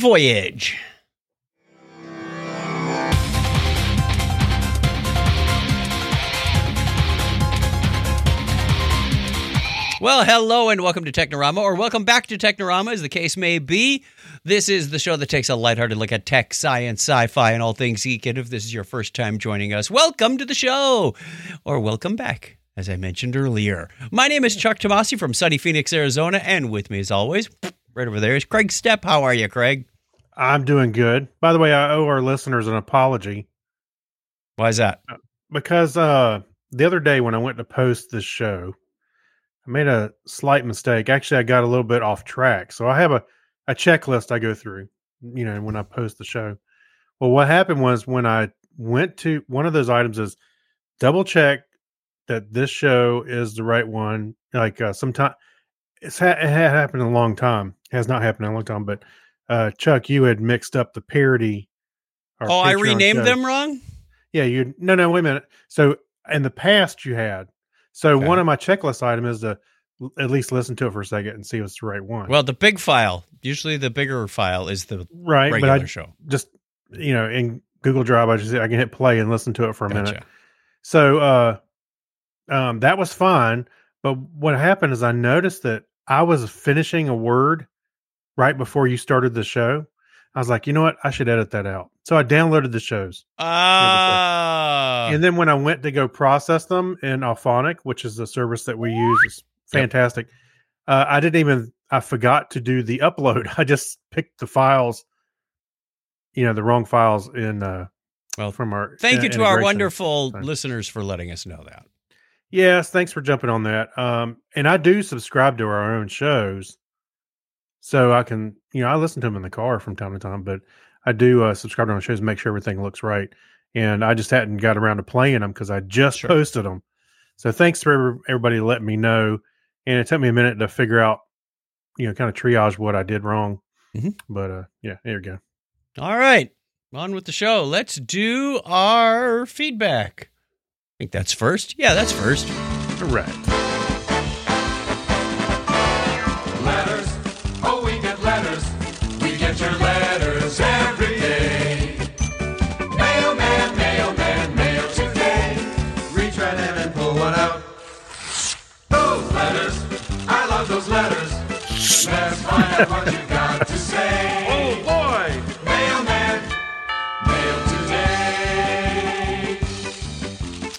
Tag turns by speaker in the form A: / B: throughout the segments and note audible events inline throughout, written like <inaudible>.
A: voyage. Well, hello and welcome to Technorama, or welcome back to Technorama, as the case may be. This is the show that takes a lighthearted look at tech, science, sci fi, and all things geek. And if this is your first time joining us, welcome to the show, or welcome back, as I mentioned earlier. My name is Chuck Tomasi from sunny Phoenix, Arizona, and with me, as always, right over there is Craig Stepp. How are you, Craig?
B: I'm doing good. By the way, I owe our listeners an apology
A: Why is that?
B: because uh, the other day when I went to post this show, I made a slight mistake. Actually, I got a little bit off track. So I have a, a checklist I go through, you know, when I post the show. Well, what happened was when I went to one of those items is double check that this show is the right one. Like uh, sometime it's ha- it had happened a long time. It has not happened in a long time, but uh, Chuck, you had mixed up the parody.
A: Oh, I renamed them wrong?
B: Yeah, you no no wait a minute. So in the past you had. So
A: Okay.
B: one of my checklist item is to at least listen to it for a second and see if it's the right one.
A: Well, the big file, usually the bigger file is the
B: right,
A: regular
B: but I
A: show.
B: just you know in Google Drive I just I can hit play and listen to it for a minute. So uh um that was fine, but what happened is I noticed that I was finishing a word right before you started the show. I was like, you know what? I should edit that out. So I downloaded the shows.
A: Ah.
B: and then when I went to go process them in Auphonic, which is the service that we use, it's
A: Yep.
B: fantastic. Uh, I didn't even I forgot to do the <laughs> upload. I just picked the files, you know, the wrong files in uh
A: Well,
B: from our
A: Thank
B: uh,
A: you to our wonderful
B: Fine.
A: listeners for letting us know that.
B: Yes, thanks for jumping on that. Um and I do subscribe to our own shows. So I can, you know, I listen to them in the car from time to time, but I do uh, subscribe to my shows, and make sure everything looks right. And I just hadn't got around to playing them because I just
A: Sure.
B: posted them. So thanks for everybody letting me know. And it took me a minute to figure out, you know, kind of triage what I did wrong.
A: Mhm.
B: But uh, yeah, there you go.
A: All right. On with the show. Let's do our feedback. I think that's first. Yeah, that's first.
B: Correct.
C: Letters, Let's find out what you got to say. Oh boy! Mailman, mail today.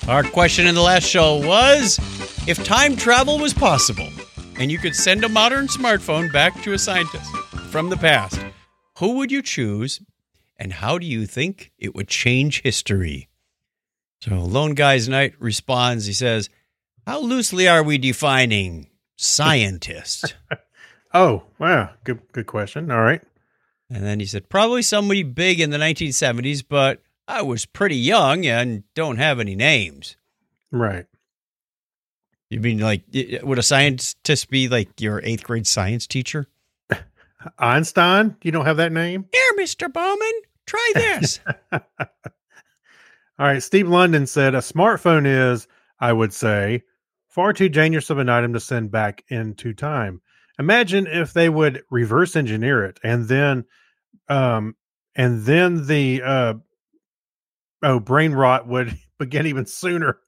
A: Our question in the last show was if time travel was possible and you could send a modern smartphone back to a scientist from the past, who would you choose and how do you think it would change history? So, Lone Guy's Night responds, he says, How loosely are we defining scientist? <laughs>
B: Oh, wow. Good good question. All right.
A: and then he said, Probably somebody big in the 1970s, but I was pretty young and don't have any names.
B: Right.
A: You mean like would a scientist be like your eighth grade science teacher? <laughs>
B: Einstein, you don't have that name?
A: Here, Mister Bowman, try this. <laughs>
B: All right. Steve London said a smartphone is, I would say, far too dangerous of an item to send back into time. Imagine if they would reverse engineer it and then, um, and then the, uh, oh, brain rot would <laughs> begin even sooner.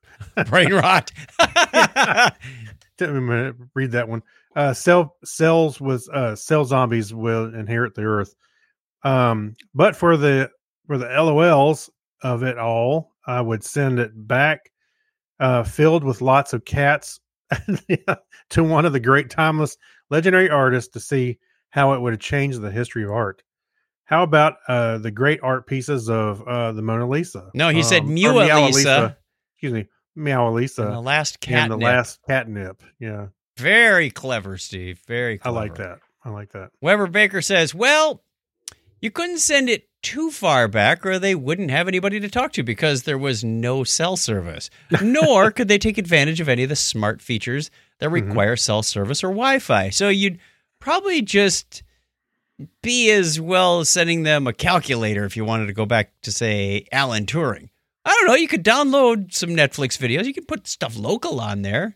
A: Brain rot. <laughs> <laughs>
B: Read that one. Uh, cell cells with uh, cell zombies will inherit the earth. Um, but for the for the LOLs of it all, I would send it back, uh, filled with lots of cats, to one of the great timeless legendary artists to see how it would have changed the history of art. How about uh, the great art pieces of uh, the Mona Lisa?
A: No, he said
B: or
A: Meow
B: Meow
A: Lisa.
B: Excuse me, Meow Lisa
A: And the last
B: and
A: catnip.
B: the last catnip. Yeah,
A: Very clever, Steve. Very
B: I like that. I like that.
A: Weber Baker says, "Well, you couldn't send it too far back, or they wouldn't have anybody to talk to because there was no cell service. <laughs> Nor could they take advantage of any of the smart features that
B: Mhm.
A: require cell service or Wi-Fi. So you'd probably just be as well sending them a calculator if you wanted to go back to say Alan Turing. I don't know. You could download some Netflix videos. You could put stuff local on there.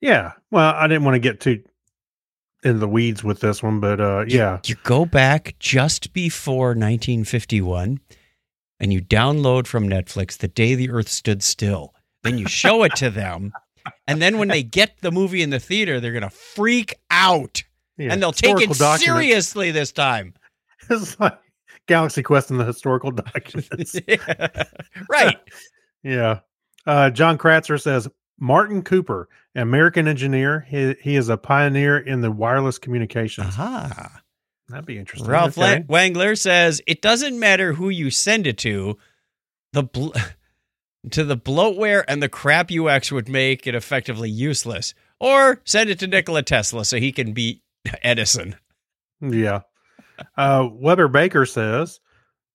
B: Yeah. Well, I didn't want to get too in the weeds with this one, but uh, yeah,
A: You go back just before 1951 and you download from Netflix The Day the Earth Stood Still. Then you show it to them. And then when they get the movie in the theater, they're going to freak out
B: yeah.
A: and they'll take it
B: documents.
A: seriously this time. <laughs>
B: It's like Galaxy Quest and the historical documents. <laughs>
A: right. <laughs>
B: yeah. Uh, John Kratzer says Martin Cooper, an American engineer. He, he is a pioneer in the wireless communications.
A: Aha.
B: That'd be interesting.
A: Ralph
B: Okay.
A: Wangler says it doesn't matter who you send it to, the bl- <laughs> to the bloatware and the crap UX would make it effectively useless. Or send it to Nikola Tesla so he can beat <laughs> Edison.
B: Yeah. Uh, Weber Baker says,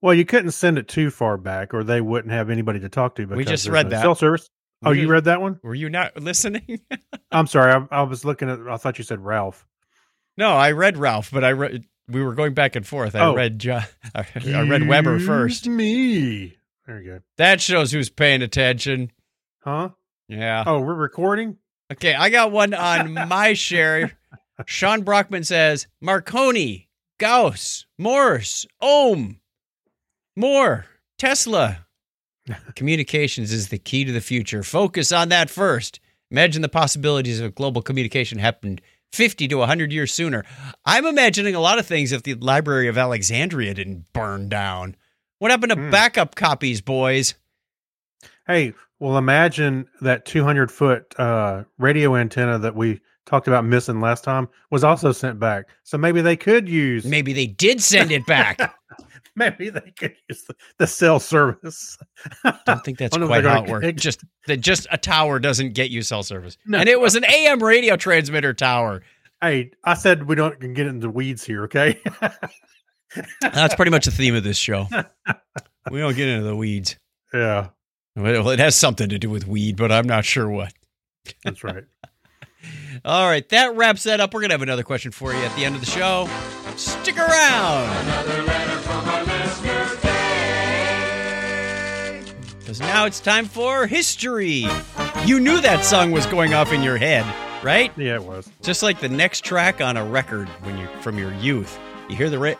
B: well, you couldn't send it too far back or they wouldn't have anybody to talk to. Because
A: we
B: just
A: read
B: no
A: that.
B: Cell service. Oh, you read that one?
A: Were you not <laughs> listening?
B: I'm sorry. I, I was looking at, I thought you said Ralph.
A: no, I read Ralph, but I read we were going back and forth. I
B: Oh.
A: read John, <laughs> I I read Weber first.
B: Me. There you go.
A: That shows who's paying attention.
B: Huh?
A: Yeah.
B: Oh, we're recording?
A: Okay, I got one on <laughs> my share. Sean Brockman says Marconi, Gauss, Morse, Ohm, Moore, Tesla. Communications is the key to the future. Focus on that first. Imagine the possibilities of global communication happened 50 to 100 years sooner. I'm imagining a lot of things if the Library of Alexandria didn't burn down. What happened to
B: Hmm.
A: backup copies, boys?
B: Hey, well, imagine that 200 foot uh, radio antenna that we talked about missing last time was also sent back. So maybe they could use,
A: Maybe they did send it back. <laughs> <laughs>
B: maybe they could use the, the cell service.
A: I don't think that's <laughs>
B: Wonder if
A: quite how it works. Just that just a tower doesn't get you cell service.
B: No.
A: And it was an AM radio transmitter tower.
B: Hey, I said we don't get into weeds here, okay? <laughs>
A: That's pretty much the theme of this show. We don't get into the weeds.
B: yeah,
A: Well, it has something to do with weed, but I'm not sure what.
B: that's right.
A: All right, that wraps that up. We're gonna have another question for you at the end of the show. Stick around, because now it's time for history. You knew that song was going off in your head, right?
B: Yeah, it was.
A: Just like the next track on a record when you from your youth. You hear the ra-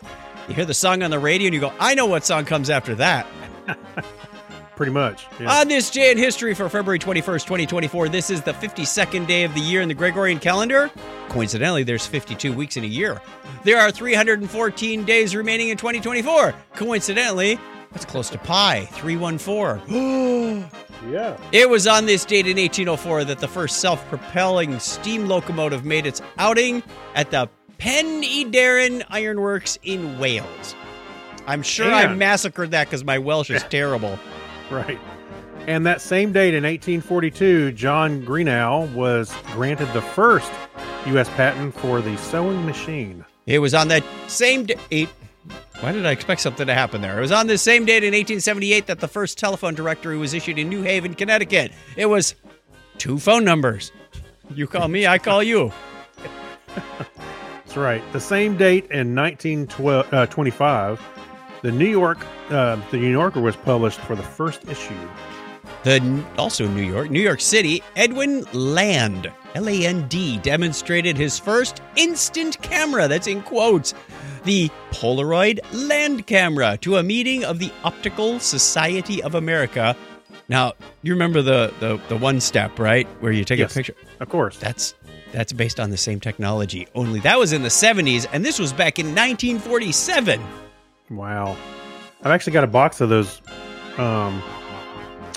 A: you hear the song on the radio and you go, "I know what song comes after that." <laughs>
B: Pretty much. Yeah.
A: On this day in history for February 21st, 2024, this is the 52nd day of the year in the Gregorian calendar. Coincidentally, there's 52 weeks in a year. There are 314 days remaining in 2024. Coincidentally, that's close to pi, 314. <gasps>
B: yeah.
A: It was on this date in 1804 that the first self propelling steam locomotive made its outing at the Pen y Darren Ironworks in Wales. I'm sure I massacred that because my Welsh is terrible. <laughs>
B: Right. And that same date in 1842, John Greenough was granted the first U.S. patent for the sewing machine.
A: It was on that same date. Why did I expect something to happen there? It was on this same date in 1878 that the first telephone directory was issued in New Haven, Connecticut. It was two phone numbers. You call me, I call you.
B: That's right. The same date in 1925, the New York, uh, the New Yorker was published for the first issue.
A: The also New York, New York City, Edwin Land, L A N D, demonstrated his first instant camera. That's in quotes. The Polaroid land camera to a meeting of the Optical Society of America. Now, you remember the the, the one step, right? Where you take
B: Yes.
A: a picture.
B: Of course.
A: That's that's based on the same technology. Only that was in the 70s and this was back in 1947.
B: Wow. I've actually got a box of those um,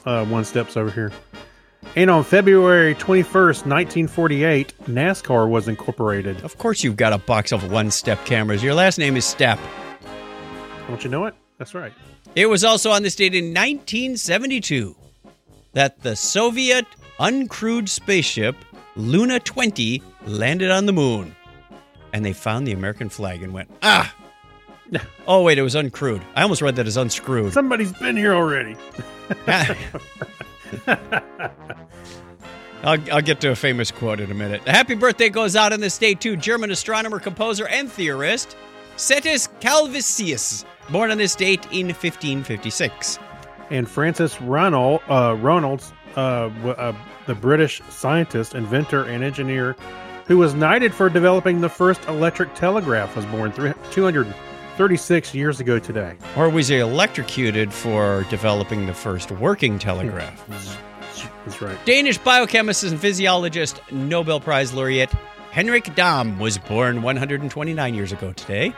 B: uh, one steps over here. And on February 21st, 1948, NASCAR was incorporated.
A: Of course you've got a box of one-step cameras. Your last name is Stepp.
B: Don't you know it? That's right.
A: It was also on this date in 1972 that the Soviet uncrewed spaceship Luna 20 landed on the moon. And they found the American flag and went, ah! <laughs> Oh wait, it was uncrewed. I almost read that as unscrewed.
B: Somebody's been here already. <laughs>
A: I'll, I'll, get to a famous quote in a minute. A happy birthday goes out on this day to German astronomer, composer, and theorist Sethus Calvisius, born on this date in 1556.
B: And Francis Ronald, uh, Ronalds, uh, uh, the British scientist, inventor, and engineer who was knighted for developing the first electric telegraph, was born 300, 200 36 years ago today.
A: Or was he electrocuted for developing the first working telegraph? Hmm.
B: That's right.
A: Danish biochemist and physiologist, Nobel Prize laureate Henrik Dam was born 129 years ago today.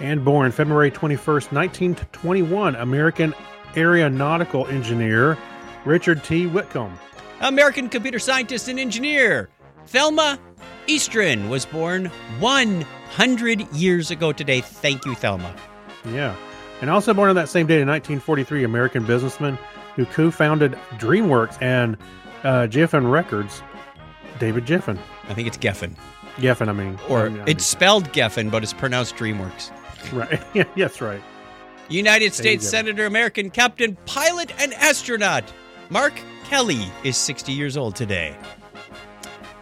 B: And born February 21st, 1921, American aeronautical engineer Richard T. Whitcomb.
A: American computer scientist and engineer Thelma Estrin was born 1 100 years ago today. Thank you, Thelma.
B: Yeah. And also born on that same day in 1943, American businessman who co founded DreamWorks and uh, Geffen Records, David Geffen.
A: I think it's Geffen.
B: Geffen, I mean.
A: Or
B: I mean, I
A: it's spelled Geffen, but it's pronounced DreamWorks.
B: right. <laughs> yeah, that's right.
A: United States. Senator, American captain, pilot, and astronaut Mark Kelly is 60 years old today.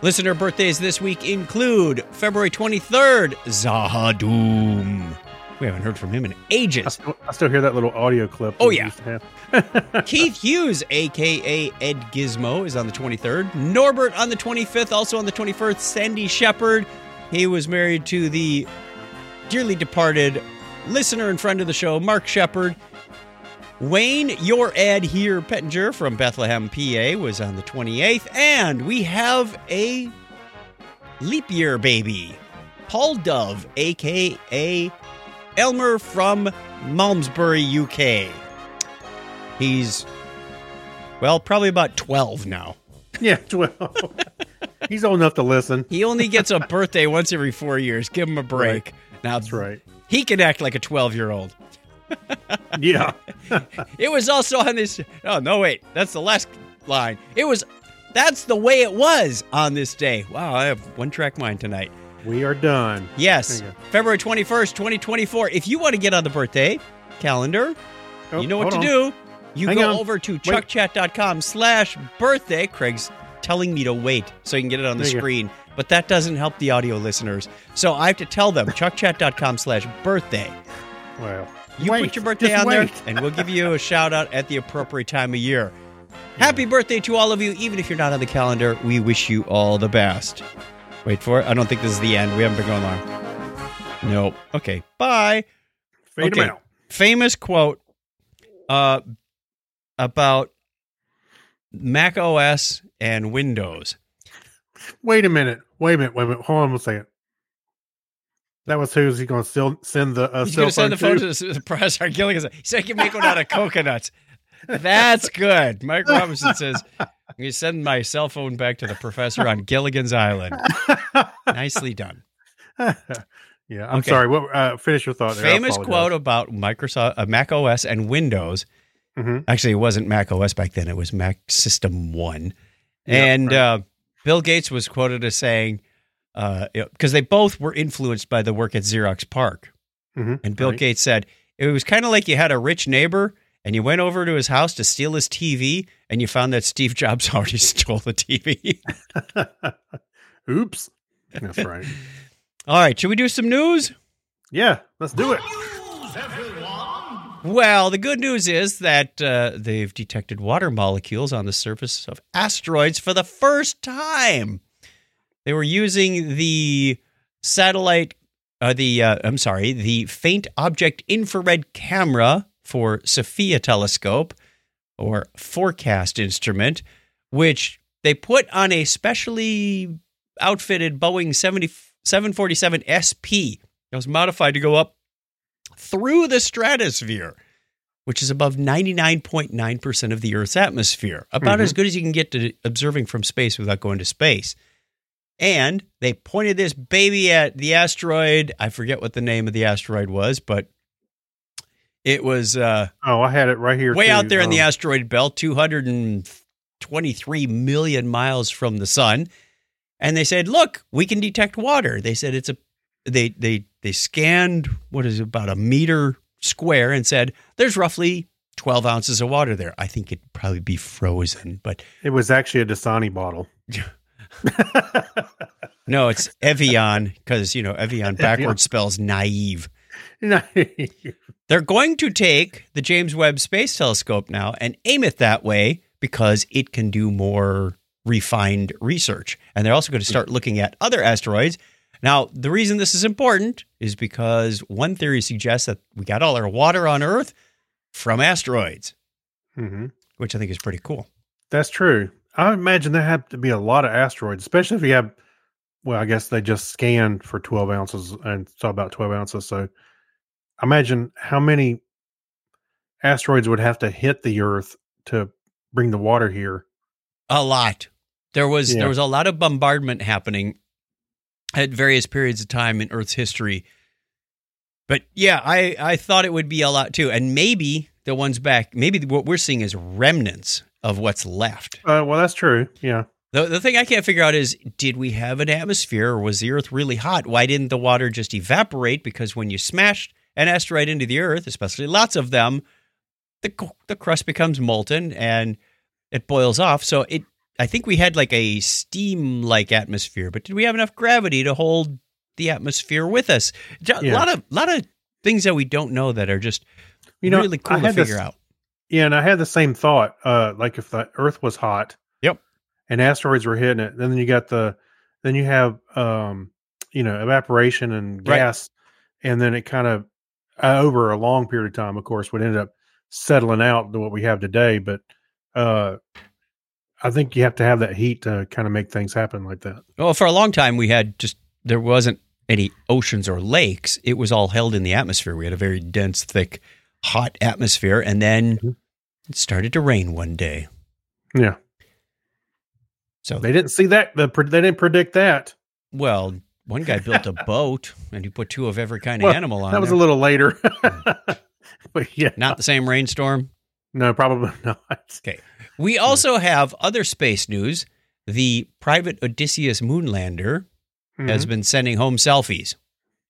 A: Listener birthdays this week include February 23rd, Zahadoom. We haven't heard from him in
B: I
A: ages.
B: still, I still hear that little audio clip.
A: Oh, yeah.
B: used to have. <laughs>
A: Keith Hughes, aka Ed Gizmo, is on the 23rd. Norbert on the 25th, also on the 21st. Sandy Shepard, he was married to the dearly departed listener and friend of the show, Mark Shepard. Wayne, your ad here, Pettinger from Bethlehem, PA, was on the 28th. And we have a leap year baby, Paul Dove, aka Elmer from Malmesbury, UK. He's, well, probably about 12 now. <laughs>
B: yeah, 12. <laughs> He's old enough to listen.
A: He only gets a <laughs> birthday once every four years. Give him a break. Now,
B: That's right.
A: he can act like a 12 year old. <laughs>
B: Yeah. <laughs>
A: It was also on this. Oh, no, wait. That's the last line. It was, that's the way it was on this day. Wow, I have one track mind tonight.
B: we are done.
A: Yes,
B: There you go.
A: February 21st, 2024. If you want to get on the birthday calendar,
B: Oh,
A: you know what to
B: on.
A: do. You
B: Hang
A: go
B: on.
A: over to chuckchat.com slash birthday. Craig's telling me to wait so you can get it on the
B: There
A: screen, but that doesn't help the audio listeners. So I have to tell them <laughs> chuckchat.com slash birthday.
B: Well,
A: You
B: wait,
A: put your birthday on there, and we'll give you a <laughs> shout out at the appropriate time of year. Happy birthday to all of you. Even if you're not on the calendar, we wish you all the best. Wait for it. I don't think this is the end. We haven't been going long. Nope. Okay. Bye.
B: Fade
A: Okay. Famous quote uh, about Mac OS and Windows.
B: Wait a minute. Wait a minute. Wait a minute. Hold on a second. That was who's he going to still send the uh,
A: He's
B: cell
A: going to send the
B: phone to?
A: to the Professor Gilligan. He said, I can make one out of coconuts. That's good. Mike Robinson says, to send my cell phone back to the professor on Gilligan's Island. <laughs> Nicely done. <laughs>
B: yeah, I'm
A: Okay.
B: sorry. What? Uh, finish your thought. There.
A: Famous quote about Microsoft, uh, Mac OS and Windows.
B: Mhm.
A: Actually, it wasn't Mac OS back then. It was Mac System One.
B: Yeah,
A: and
B: right.
A: uh, Bill Gates was quoted as saying, because they both were influenced by the work at Xerox PARC.
B: Mhm.
A: And Bill
B: Right.
A: Gates said, it was kind of like you had a rich neighbor and you went over to his house to steal his TV and you found that Steve Jobs <laughs> already stole the TV. <laughs>
B: Oops. That's right. <laughs>
A: All right, should we do some news?
B: Yeah, let's do it.
A: Well, the good news is that uh, they've detected water molecules on the surface of asteroids for the first time. They were using the satellite, uh, the uh, I'm sorry, the faint object infrared camera for SOFIA telescope or FORCAST instrument, which they put on a specially outfitted Boeing 70, 747 SP. that was modified to go up through the stratosphere, which is above 99.9% of the Earth's atmosphere, about
B: Mhm.
A: as good as you can get to observing from space without going to space. And they pointed this baby at the asteroid. I forget what the name of the asteroid was, but it was uh,
B: Oh, I had it right here.
A: way
B: too.
A: out there in the
B: Um,
A: asteroid belt, 223 million miles from the sun. And they said, "Look, we can detect water." They said it's a they they they scanned what is it, about a meter square and said there's roughly 12 ounces of water there. I think it'd probably be frozen, but
B: It was actually a Dasani bottle. <laughs> <laughs>
A: no, it's Evian because you know Evian backwards spells naive. naive. <laughs> They're going to take the James Webb Space Telescope now and aim it that way because it can do more refined research. And they're also going to start looking at other asteroids. Now, the reason this is important is because one theory suggests that we got all our water on Earth from asteroids,
B: hmm
A: which I think is pretty cool.
B: That's true. I imagine there have to be a lot of asteroids, especially if you have. Well, I guess they just scanned for twelve ounces and saw about twelve ounces. So, imagine how many asteroids would have to hit the Earth to bring the water here.
A: A lot. There was
B: Yeah.
A: there was a lot of bombardment happening at various periods of time in Earth's history. But yeah, I I thought it would be a lot too, and maybe the ones back, maybe what we're seeing is remnants of what's left.
B: Uh, well, that's true. Yeah.
A: The the thing I can't figure out is did we have an atmosphere or was the Earth really hot? Why didn't the water just evaporate? Because when you smashed an asteroid into the Earth, especially lots of them, the the crust becomes molten and it boils off. So it I think we had like a steam like atmosphere, but did we have enough gravity to hold the atmosphere with us? A
B: Yeah.
A: lot of lot of things that we don't know that are just
B: You know,
A: really cool to
B: had this-
A: figure out.
B: Yeah, and I had the same thought. Uh, like if the Earth was hot,
A: Yep.
B: and asteroids were hitting it, then you got the, then you have, um, you know, evaporation and
A: Right.
B: gas, and then it kind of uh, over a long period of time, of course, would end up settling out to what we have today. But uh, I think you have to have that heat to kind of make things happen like that.
A: Well, for a long time, we had just, there wasn't any oceans or lakes. It was all held in the atmosphere. We had a very dense, thick, hot atmosphere. And then
B: Mhm.
A: it started to rain one day.
B: Yeah,
A: So,
B: they didn't see that. The they didn't predict that.
A: well, one guy built a <laughs> boat and he put two of every kind
B: Well,
A: of animal on it.
B: That was
A: there.
B: a little later. <laughs> but yeah,
A: Not the same rainstorm.
B: no, probably <laughs> not. Okay.
A: We also have other space news. The private Odysseus moonlander has
B: Mhm.
A: been sending home selfies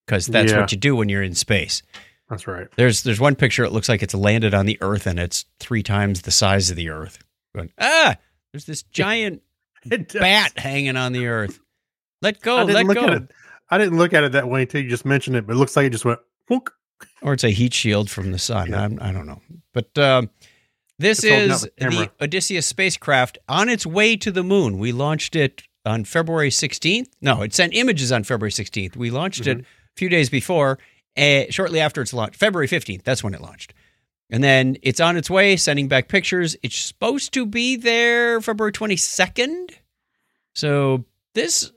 A: because that's
B: Yeah.
A: what you do when you're in space.
B: That's right.
A: There's there's one picture. It looks like it's landed on the Earth and it's three times the size of the Earth. Going, ah, there's this <laughs> giant bat hanging on the Earth. Let go,
B: I didn't
A: let
B: look
A: go.
B: at it. I didn't look at it that way until you just mentioned it, but it looks like it just went. Whook.
A: Or it's a heat shield from the sun.
B: Yeah.
A: I don't know. But um, this
B: It's
A: is
B: the
A: the. Odysseus spacecraft on its way to the moon. We launched it on February 16th. No, it sent images on February 16th. We launched
B: Mm-hmm.
A: it a few days before, uh, shortly after its launch, February 15th. That's when it launched. And then it's on its way, sending back pictures. It's supposed to be there February 22nd. So this,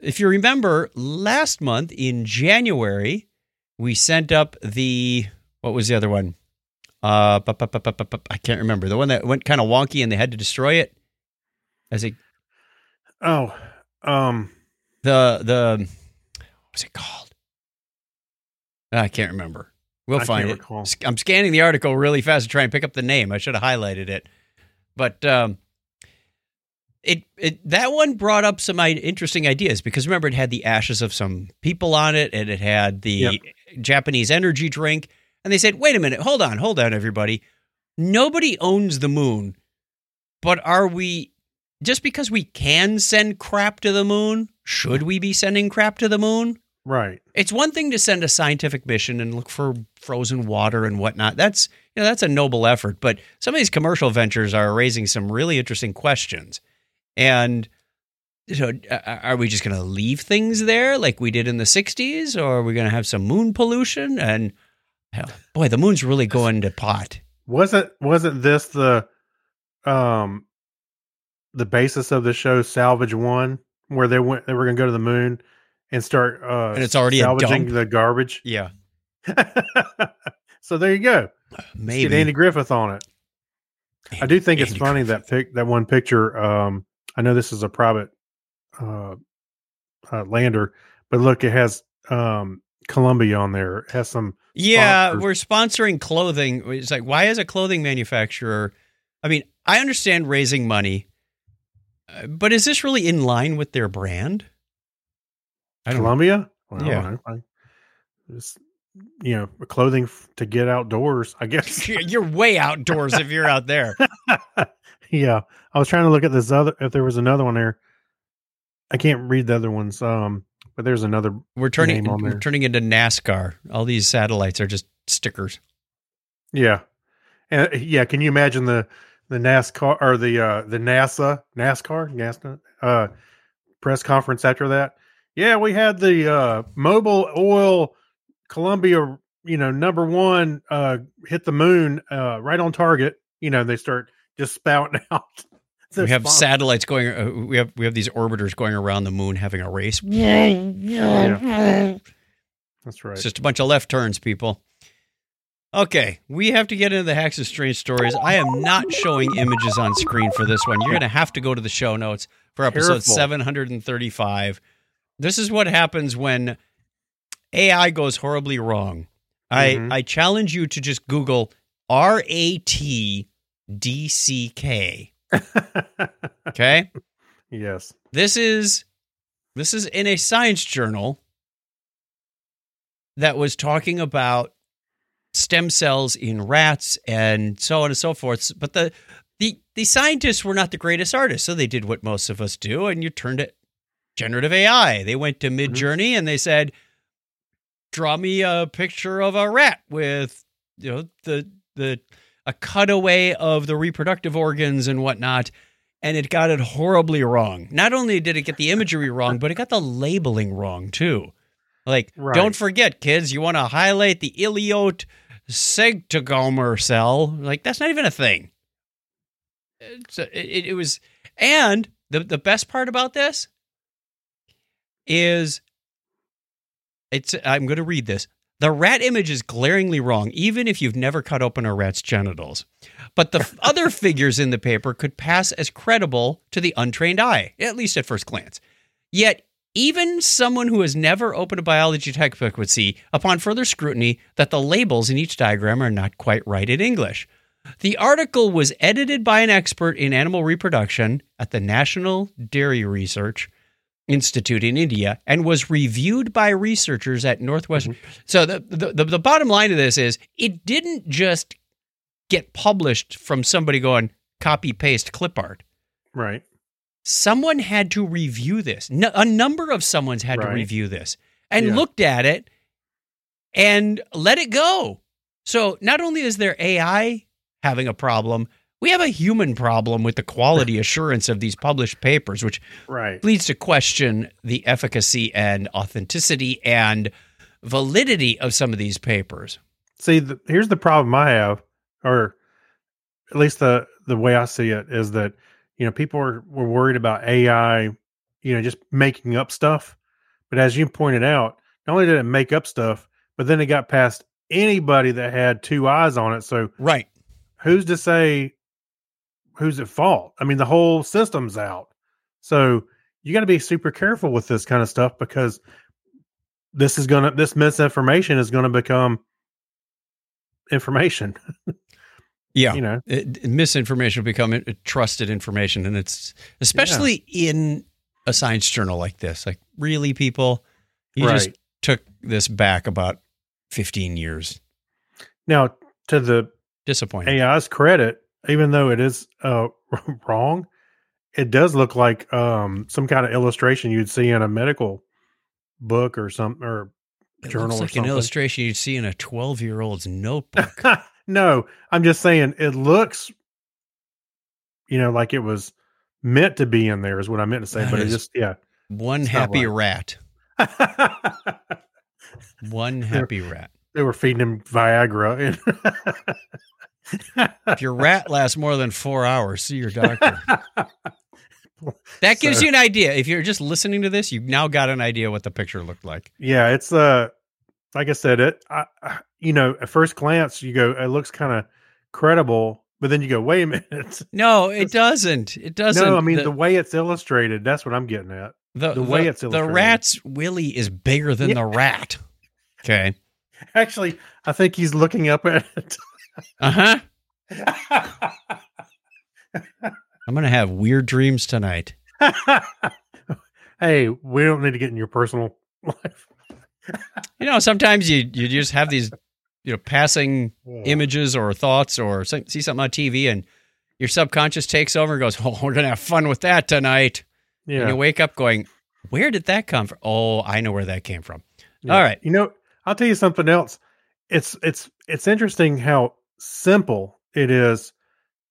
A: if you remember, last month in January, we sent up the what was the other one? Uh, bu- bu- bu- I can't remember the one that went kind of wonky and they had to destroy it. As it
B: Oh, um,
A: the the what's it called? I can't remember. We'll
B: I
A: find it.
B: recall.
A: I'm scanning the article really fast to try and pick up the name. I should have highlighted it, but um, it it that one brought up some interesting ideas because remember it had the ashes of some people on it and it had the
B: Yep.
A: Japanese energy drink, and they said, "Wait a minute, hold on, hold on, everybody. Nobody owns the moon, but are we just because we can send crap to the moon? Should we be sending crap to the moon?"
B: Right.
A: It's one thing to send a scientific mission and look for frozen water and whatnot. That's you know that's a noble effort. But some of these commercial ventures are raising some really interesting questions. And you know, are we just going to leave things there like we did in the '60s, or are we going to have some moon pollution? And hell, boy, the moon's really going to pot.
B: Wasn't wasn't this the um the basis of the show Salvage One, where they went they were going to go to the moon and start uh
A: And it's already
B: salvaging the garbage.
A: Yeah, <laughs>
B: so there you go. Let's. Get Andy Griffith on it. I do think it's
A: Andy
B: funny
A: Griffith.
B: that pic that one picture. Um, I know this is a private uh, uh, lander, but look, it has um, Columbia on there. It has some.
A: Yeah,
B: sponsors.
A: we're sponsoring clothing. It's like, why is a clothing manufacturer? I mean, I understand raising money, uh, but is this really in line with their brand? I.
B: Columbia. Well,
A: Yeah.
B: don't. I, just you know, clothing f- to get outdoors. I guess. <laughs>
A: You're way outdoors if you're out there. <laughs>
B: yeah, I was trying to look at this other. If there was another one there, I can't read the other ones. Um, but there's another.
A: We're turning we're turning into NASCAR. All these satellites are just stickers.
B: Yeah, and yeah. Can you imagine the the NASCAR or the uh the NASA NASCAR NASA uh press conference after that. Yeah, we had the uh Mobil oil Columbia, you know, number one uh hit the moon uh right on target. You know, they start just spouting <laughs> out.
A: we have
B: sponsor-
A: satellites going. Uh, we have we have these orbiters going around the moon having a race. yeah.
B: That's right.
A: It's just a bunch of left turns, people. Okay, we have to get into the hacks of strange stories. I am not showing images on screen for this one. You're going to have to go to the show notes for episode
B: Careful.
A: 735. This is what happens when AI goes horribly wrong. I
B: Mhm.
A: I challenge you to just Google R A T D C K. <laughs> Okay?
B: yes.
A: This is this is in a science journal that was talking about stem cells in rats and so on and so forth. But the the the scientists were not the greatest artists, so they did what most of us do, and you turned it generative AI. They went to mm-hmm. Midjourney and they said, "Draw me a picture of a rat with you know the the a cutaway of the reproductive organs and whatnot." And it got it horribly wrong. Not only did it get the imagery wrong, but it got the labeling wrong too. Like,
B: Right.
A: don't forget, kids, you want to highlight the ileote segtogomer cell. Like, that's not even a thing. It's a- it, it was, and the the best part about this is, it's. I'm going to read this. The rat image is glaringly wrong, even if you've never cut open a rat's genitals. But the other <laughs> figures in the paper could pass as credible to the untrained eye, at least at first glance. Yet, even someone who has never opened a biology textbook would see, upon further scrutiny, that the labels in each diagram are not quite right in English. The article was edited by an expert in animal reproduction at the National Dairy Research Institute in India and was reviewed by researchers at Northwestern. So the, the the the bottom line of this is it didn't just get published from somebody going copy paste clip art.
B: Right.
A: Someone had to review this. No, a number of someone's had to review this and
B: Yeah.
A: looked at it and let it go. So not only is there AI having a problem, we have a human problem with the quality assurance of these published papers, which
B: Right.
A: leads to question the efficacy and authenticity and validity of some of these papers.
B: See, the, here's the problem I have, or at least the the way I see it is that you know people are were worried about AI, you know, just making up stuff. But as you pointed out, not only did it make up stuff, but then it got past anybody that had two eyes on it. So
A: Right.
B: who's to say who's at fault? I mean, the whole system's out. So you got to be super careful with this kind of stuff because this is gonna this misinformation is gonna become information. <laughs>
A: Yeah.
B: You know,
A: it, misinformation will become uh, trusted information and it's especially in a science journal like this like really people you just took this back about 15 years
B: now to the
A: disappointing
B: AI's credit, even though it is uh, <laughs> wrong, it does look like um, some kind of illustration you'd see in a medical book or some or
A: it
B: journal
A: looks
B: or
A: like an illustration you'd see in a 12 year old's notebook <laughs>
B: no, I'm just saying it looks, you know, like it was meant to be in there is what I meant to say,
A: That
B: but it just yeah.
A: one happy
B: right.
A: rat <laughs> one happy rat
B: they were feeding him Viagra.
A: If your rat lasts more than four hours see your doctor <laughs> that gives
B: So-
A: you an idea if you're just listening to this you've now got an idea what the picture looked like
B: yeah, it's uh, like I said, it. I, I- you know, at first glance, you go, it looks kind of credible, but then you go, wait a minute. <laughs>
A: No, it doesn't. It doesn't.
B: No, I mean
A: the,
B: the, way it's illustrated. That's what I'm getting at.
A: the,
B: the way it's illustrated.
A: the rat's willy is bigger than
B: Yeah.
A: the rat. Okay. <laughs>
B: Actually, I think he's looking up at it.
A: Uh huh. <laughs> I'm gonna have weird dreams tonight. <laughs>
B: hey, we don't need to get in your personal life.
A: You know, sometimes you you just have these, you know, passing images or thoughts or see something on TV and your subconscious takes over and goes, <laughs> "Oh, we're gonna have fun with that tonight."
B: Yeah.
A: And you wake up going, "Where did that come from?" Oh, I know where that came from.
B: Yeah.
A: All right.
B: You know, I'll tell you something else. It's it's it's interesting how simple it is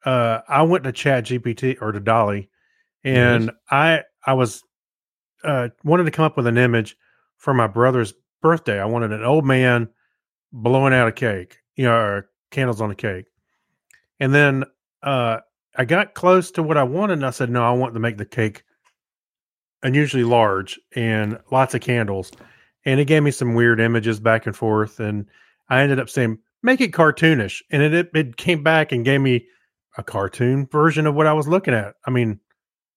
B: uh, I went to ChatGPT or to DALL-E, and I I was uh, wanted to come up with an image for my brother's birthday. I wanted an old man blowing out a cake, you know, or candles on a cake, and then uh, I got close to what I wanted, and I said, "No, I want to make the cake unusually large and lots of candles." And it gave me some weird images back and forth, and I ended up saying, "Make it cartoonish," and it it, came back and gave me a cartoon version of what I was looking at. I mean,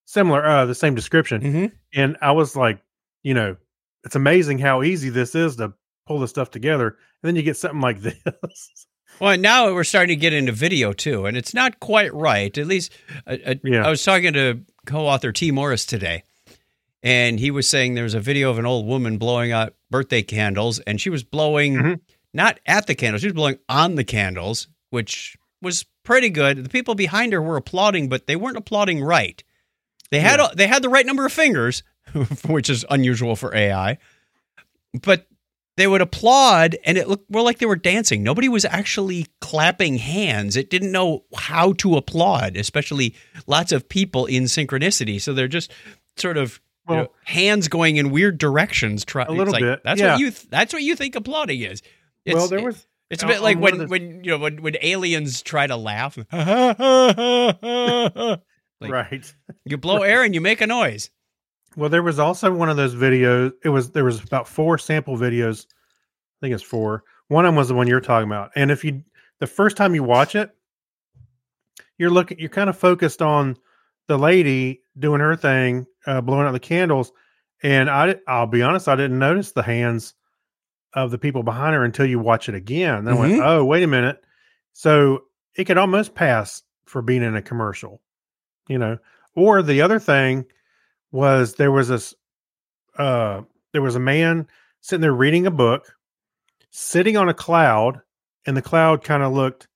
B: similar, uh, the same description,
A: Mm-hmm.
B: and I was like, you know, it's amazing how easy this is to pull this stuff together, and then you get something like <laughs> this.
A: Well, now we're starting to get into video too, and it's not quite right. At least, uh, uh,
B: Yeah.
A: I was talking to co-author T. Morris today, and he was saying there was a video of an old woman blowing out birthday candles, and she was blowing
B: Mhm.
A: Not at the candles; she was blowing on the candles, which was pretty good. The people behind her were applauding, but they weren't applauding right. They had
B: Yeah.
A: they had the right number of fingers, <laughs> which is unusual for AI, but they would applaud and it looked more like they were dancing. Nobody was actually clapping hands. It didn't know how to applaud, especially lots of people in synchronicity. So they're just sort of you know, hands going in weird directions. Try,
B: A little
A: like,
B: bit,
A: That's
B: yeah.
A: what you. Th- that's what you think applauding is. It's,
B: well, there was
A: It's a bit like when
B: the-
A: when you know when when aliens try to laugh. <laughs> Like-
B: right. <laughs>
A: you blow air and you make a noise.
B: Well, there was also one of those videos. It was there was about four sample videos. I think it's four. One of them was the one you're talking about. And if you the first time you watch it, you're looking you're kind of focused on the lady doing her thing, uh, blowing out the candles. And I I'll be honest, I didn't notice the hands of the people behind her until you watch it again. Then I went, oh, wait a minute. So it could almost pass for being in a commercial, you know. Or the other thing was there was this uh there was a man sitting there reading a book sitting on a cloud and the cloud kind of looked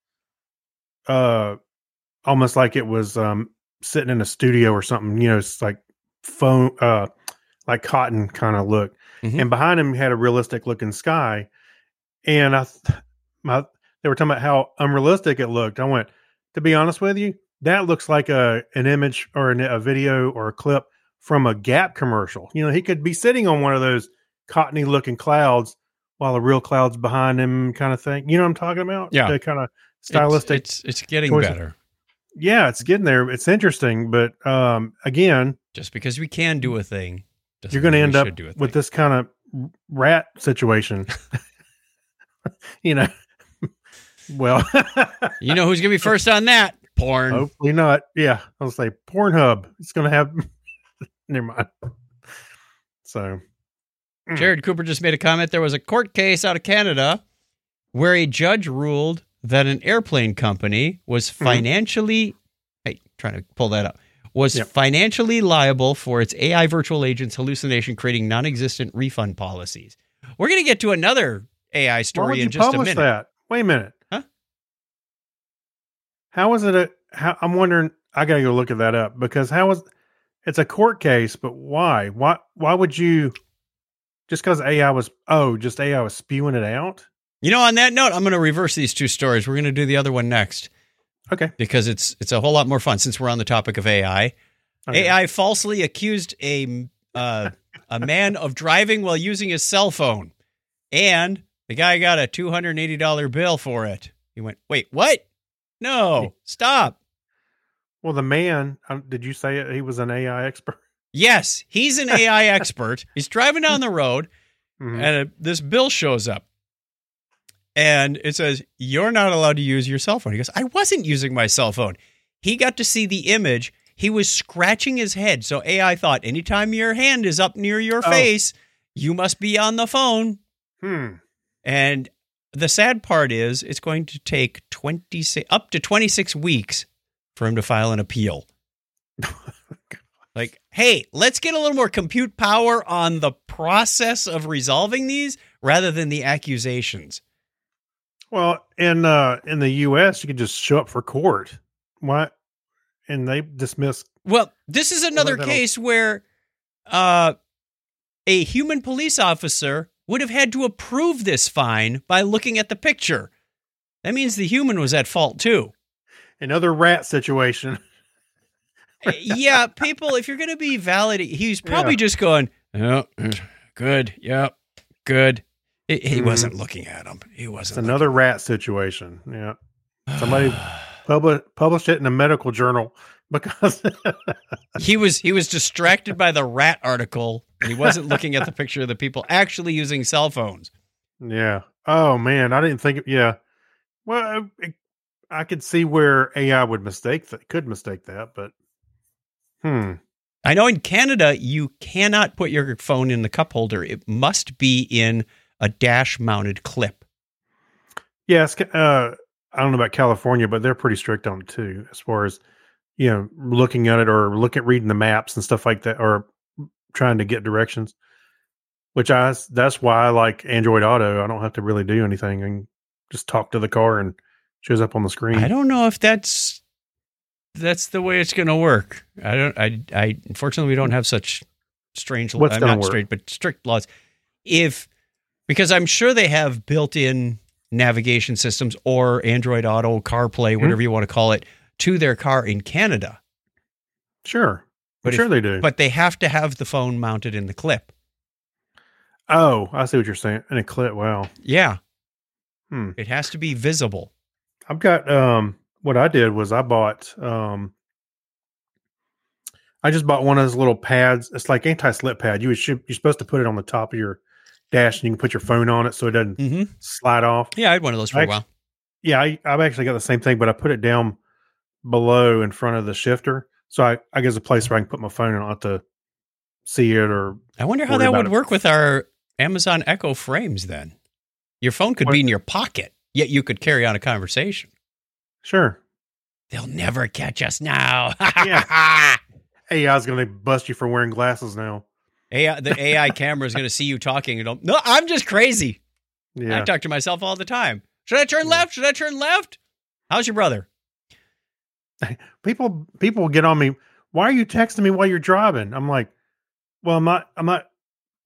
B: uh almost like it was um sitting in a studio or something you know it's like foam uh like cotton kind of look
A: Mhm.
B: and behind him had a realistic looking sky and i th- my they were talking about how unrealistic it looked i went to be honest with you that looks like a an image or an, a video or a clip from a Gap commercial. You know, he could be sitting on one of those cottony looking clouds while the real cloud's behind him, kind of thing. You know what I'm talking about?
A: Yeah.
B: the kind of stylistic.
A: It's it's, it's getting
B: choice.
A: better.
B: yeah, it's getting there. It's interesting, but um, again,
A: Just because we can do a thing, doesn't
B: you're going to end up with this kind of rat situation. <laughs> you know, well, <laughs>
A: You know who's gonna be first on that? Porn.
B: hopefully not. Yeah, I'll say Pornhub. It's going to have. <laughs> Never mind. So, Mm.
A: Jared Cooper just made a comment. There was a court case out of Canada where a judge ruled that an airplane company was
B: Mhm.
A: financially, hey, trying to pull that up, was
B: Yep.
A: financially liable for its AI virtual agent's hallucination, creating non-existent refund policies. We're going to get to another AI story in just a minute.
B: that? Wait a minute.
A: Huh?
B: How is it a? How, I'm wondering. I got to go look at that up because how is it's a court case, but why? Why? Why would you? Just because AI was oh, just AI was spewing it out.
A: You know, on that note, I'm going to reverse these two stories. We're going to do the other one next
B: Okay.
A: because it's it's a whole lot more fun since we're on the topic of AI.
B: okay.
A: AI falsely accused a uh, <laughs> a man of driving while using his cell phone, and the guy got a two hundred and eighty dollar bill for it. He went, "Wait, what? No, stop."
B: Well, the man. Um, did you say it, he was an AI expert?
A: Yes, he's an AI <laughs> expert. He's driving down the road,
B: Mhm.
A: and uh this bill shows up, and it says, "You're not allowed to use your cell phone." He goes, "I wasn't using my cell phone." He got to see the image. He was scratching his head, so AI thought, anytime your hand is up near your
B: Oh.
A: face, you must be on the phone.
B: Hmm.
A: And the sad part is, it's going to take twenty six up to twenty six weeks for him to file an appeal. <laughs> like, hey, let's get a little more compute power on the process of resolving these rather than the accusations.
B: Well, in uh in the U.S., you could just show up for court. Why? And they dismiss.
A: Well, this is another case where uh, a human police officer would have had to approve this fine by looking at the picture. That means the human was at fault too.
B: another rat situation.
A: yeah, people, if you're going to be valid, he's <laughs> probably
B: Yeah.
A: just going, oh, good, yep, good. He, he
B: Mhm.
A: wasn't looking at him. He wasn't.
B: another rat situation. Yeah. <sighs> somebody- Publi- published it in a medical journal <laughs> because
A: he was he was distracted by the rat article. And he wasn't looking at the <laughs> picture of the people actually using cell phones.
B: yeah. Oh man, I didn't think. Yeah. Well, it, I could see where AI would mistake that. Could mistake that, but hmm.
A: I know in Canada you cannot put your phone in the cup holder. It must be in a dash mounted clip.
B: Yes. Uh, I don't know about California, but they're pretty strict on it too, as far as you know, looking at it or look at reading the maps and stuff like that, or trying to get directions. Which I that's why I like Android Auto. I don't have to really do anything and just talk to the car and shows up on the screen.
A: I don't know if that's that's the way it's going to work. I don't. I. I. Unfortunately, we don't have such strange.
B: What's
A: not
B: work?
A: straight, but strict laws. If because I'm sure they have built-in navigation systems or Android Auto, CarPlay,
B: Mm-hmm.
A: whatever you want to call it, to their car in Canada.
B: Sure.
A: But
B: sure
A: if-
B: they do.
A: But they have to have the phone mounted in the clip.
B: oh, I see what you're saying. In a clip. Wow.
A: Yeah.
B: Hmm.
A: It has to be visible.
B: I've got um what I did was I bought um I just bought one of those little pads. It's like anti-slip pad. You should, you're supposed to put it on the top of your dash and you can put your phone on it so it doesn't
A: hmm
B: slide off.
A: Yeah, I had one of those for a
B: Actu-
A: while.
B: Yeah, I, I've actually got the same thing, but I put it down below in front of the shifter. So I, I guess a place where I can put my phone and I have to see it or
A: I wonder how that would
B: it.
A: work with our Amazon Echo frames then. Your phone could
B: What-
A: be in your pocket, yet you could carry on a conversation.
B: sure.
A: They'll never catch us now.
B: Yeah. <laughs> Hey, I was gonna bust you for wearing glasses now.
A: AI, the AI camera is going to see you talking and no, I'm just crazy. I talk to myself all the time. Should I turn
B: Yeah.
A: left? Should I turn left? How's your brother? <laughs>
B: people people get on me why are you texting me while you're driving i'm like well i'm not i'm not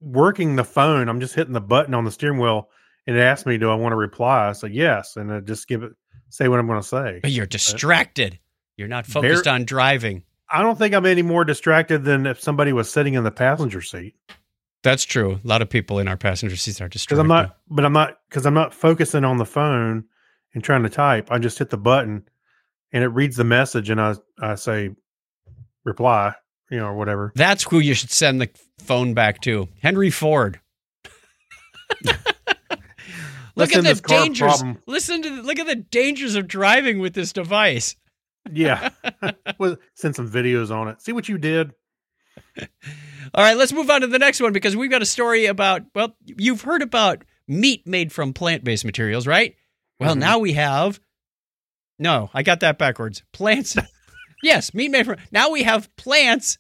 B: working the phone i'm just hitting the button on the steering wheel and it asks me do i want to reply i say yes and I just give it say what i'm going to say
A: But you're uh, distracted. You're not focused on driving.
B: I don't think i'm any more distracted than if somebody was sitting in the passenger seat
A: That's true. A lot of people in our passenger seats are distracted.
B: i'm not but i'm not because i'm not focusing on the phone and trying to type i just hit the button and it reads the message and i i say reply you know or whatever
A: That's who you should send the phone back to. Henry Ford. look at the dangers.
B: problem.
A: Listen to look at the dangers of driving with this device.
B: Yeah. <laughs> <laughs> well, send some videos on it. See what you did.
A: All right, let's move on to the next one because we've got a story about well, you've heard about meat made from plant-based materials, right? Well,
B: Mhm.
A: now we have No, I got that backwards. Plants. <laughs> yes, meat made from Now we have plants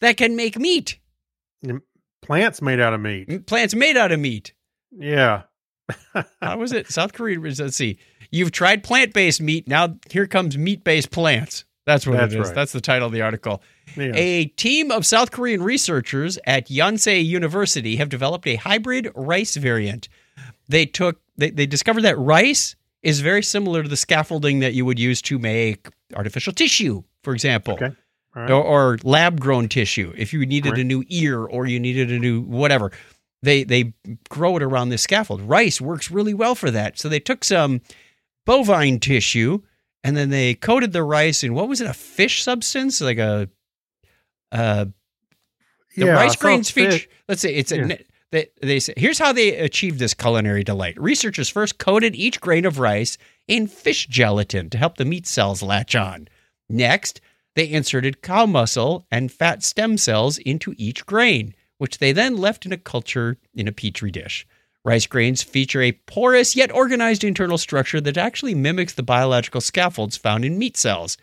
A: that can make meat.
B: Plants made out of meat.
A: Plants made out of meat.
B: Yeah.
A: How was it? South Korea. Let's see. You've tried plant based meat. Now here comes meat based plants. That's what
B: That's
A: it is.
B: right.
A: That's the title of the article.
B: Yeah.
A: A team of South Korean researchers at Yonsei University have developed a hybrid rice variant. They took they, they discovered that rice is very similar to the scaffolding that you would use to make artificial tissue, for example
B: Okay. Right.
A: or, or lab grown tissue if you needed a new ear or you needed a new whatever they they grow it around this scaffold rice works really well for that so they took some bovine tissue and then they coated the rice in what was it a fish substance? Like a uh the
B: Yeah,
A: rice grains
B: fish.
A: feature let's say it's a
B: Yeah.
A: they, they say here's how they achieved this culinary delight. Researchers first coated each grain of rice in fish gelatin to help the meat cells latch on. Next they inserted cow muscle and fat stem cells into each grain which they then left in a culture in a petri dish rice grains feature a porous yet organized internal structure that actually mimics the biological scaffolds found in meat cells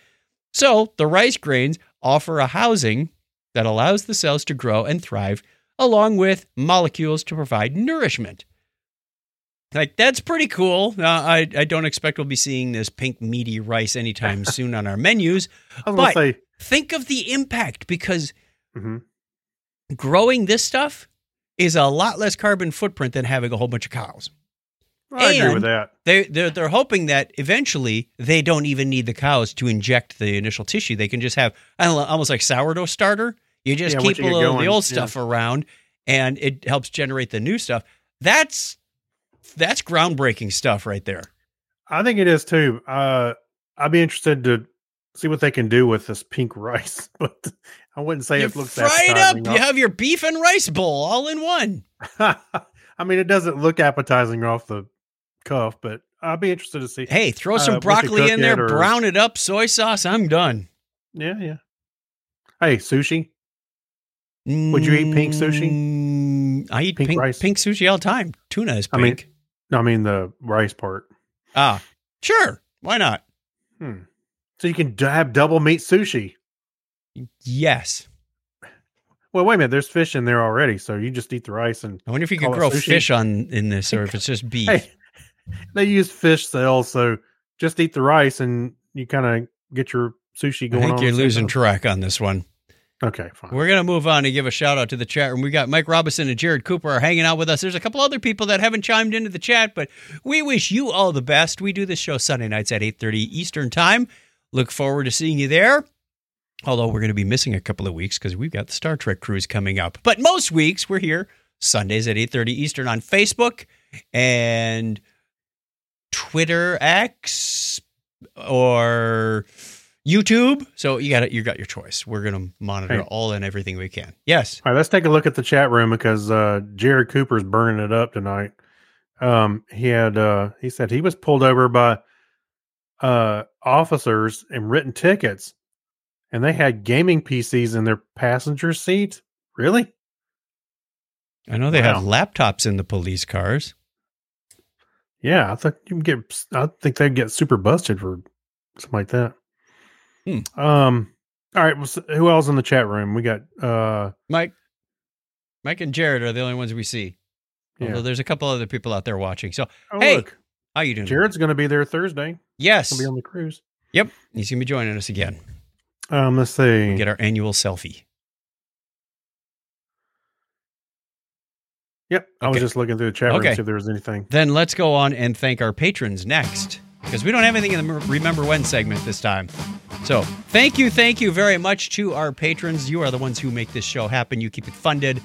A: so the rice grains offer a housing that allows the cells to grow and thrive along with molecules to provide nourishment. Like that's pretty cool. Uh, I I don't expect we'll be seeing this pink meaty rice anytime <laughs> soon on our menus. But-
B: say,
A: Think of the impact because
B: mhm.
A: growing this stuff is a lot less carbon footprint than having a whole bunch of cows.
B: I agree with that.
A: They they're, they're hoping that eventually they don't even need the cows to inject the initial tissue. They can just have I don't know, almost like sourdough starter. You just
B: Yeah,
A: keep a little of the old
B: yeah.
A: stuff around, and it helps generate the new stuff. That's that's groundbreaking stuff right there.
B: I think it is too. Uh, I'd be interested to see what they can do with this pink <laughs> rice, but I wouldn't say
A: you
B: it looks
A: fry it up. You have your beef and rice bowl all in one. <laughs>
B: I mean, it doesn't look appetizing off the cuff, but I'd be interested to see.
A: Hey, throw
B: Uh,
A: some
B: could
A: broccoli in there,
B: or-
A: brown it up, soy sauce. I'm done.
B: Yeah, yeah. Hey, sushi. Would you eat pink sushi?
A: Mm, I eat
B: Pink
A: pink,
B: rice?
A: pink sushi all the time. Tuna is
B: I mean-
A: pink.
B: No, I mean the rice part.
A: ah, sure. Why not?
B: Hmm. So you can d- have double meat sushi.
A: Yes.
B: Well, wait a minute. There's fish in there already, so you just eat the rice and
A: I wonder if you
B: can
A: grow
B: sushi?
A: fish on in this, or if <laughs> it's just beef.
B: hey, they use fish cells, so just eat the rice and you kind of get your sushi going.
A: I
B: going.
A: think
B: on
A: you're
B: at the same
A: losing
B: time.
A: track on this one.
B: Okay, fine.
A: We're gonna move on and give a shout out to the chat room. We got Mike Robinson and Jared Cooper are hanging out with us. There's a couple other people that haven't chimed into the chat, but we wish you all the best. We do this show Sunday nights at 8:30 Eastern Time. Look forward to seeing you there. Although we're going to be missing a couple of weeks because we've got the Star Trek cruise coming up. But most weeks we're here Sundays at 8:30 Eastern on Facebook and Twitter X or YouTube. So you got it. You got your choice. We're going to monitor
B: Hey.
A: all and everything we can. Yes.
B: All right, let's take a look at the chat room because uh, Jared Cooper's burning it up tonight. Um, he had uh, he said he was pulled over by uh, officers and written tickets, and they had gaming PCs in their passenger seat. Really?
A: I know they have laptops in the police cars.
B: Yeah, I thought you get. I think they'd get super busted for something like that.
A: Hmm.
B: Um. All right. Well, so who else in the chat room? We got. uh
A: Mike, Mike and Jared are the only ones we see. Although
B: Yeah.
A: there's a couple other people out there watching. So
B: Oh,
A: hey,
B: look,
A: how you doing?
B: Jared's going to be there Thursday.
A: Yes.
B: He'll be on the cruise.
A: Yep. He's gonna be joining us again.
B: Um. Let's see.
A: We Get our annual selfie.
B: Yep. I was just looking through the chat room
A: Okay.
B: to see if there was anything.
A: Then let's go on and thank our patrons next. Because we don't have anything in the Remember When segment this time. So thank you, thank you very much to our patrons. You are the ones who make this show happen. You keep it funded,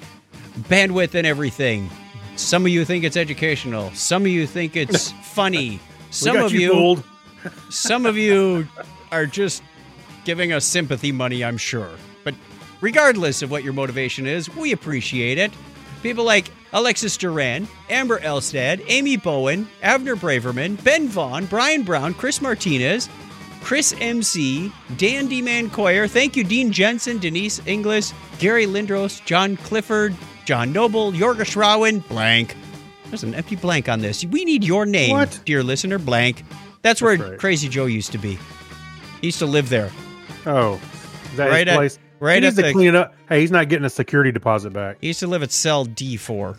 A: bandwidth, and everything. Some of you think it's educational. Some of you think it's <laughs> funny. Some of
B: you,
A: you, <laughs> some of you are just giving us sympathy money, I'm sure. But regardless of what your motivation is, we appreciate it. People like Alexis Duran, Amber Elstad, Amy Bowen, Avner Braverman, Ben Vaughn, Brian Brown, Chris Martinez, Chris MC, Dan D. Mancoyer, thank you, Dean Jensen, Denise Inglis, Gary Lindros, John Clifford, John Noble, Yorga Schrauen, blank. There's an empty blank on this. We need your name,
B: What?
A: dear listener, blank. That's where
B: That's right.
A: Crazy Joe used to be. He used to live there.
B: Oh, is that
A: Right at-
B: place?
A: right
B: he needs
A: at
B: to
A: the-
B: clean it up. Hey, he's not getting a security deposit back.
A: He used to live at cell D4.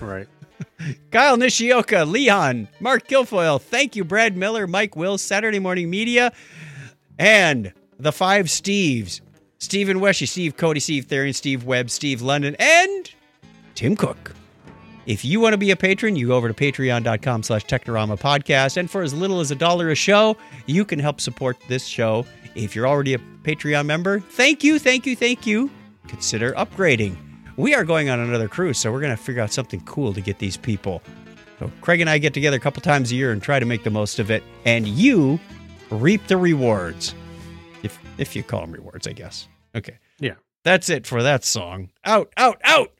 B: Right. <laughs>
A: Kyle Nishioka, Leon, Mark Guilfoyle, thank you, Brad Miller, Mike Wills, Saturday Morning Media, and the five Steves Stephen Weshy, Steve Cody, Steve Therian, Steve Webb, Steve London, and Tim Cook. If you want to be a patron, you go over to patreon.com slash Technorama Podcast. And for as little as a dollar a show, you can help support this show. If you're already a Patreon member, thank you, thank you, thank you. Consider upgrading. We are going on another cruise, so we're going to figure out something cool to get these people. So Craig and I get together a couple times a year and try to make the most of it, and you reap the rewards. If if you call them rewards, I guess. Okay.
B: Yeah.
A: That's it for that song. Out, out, out.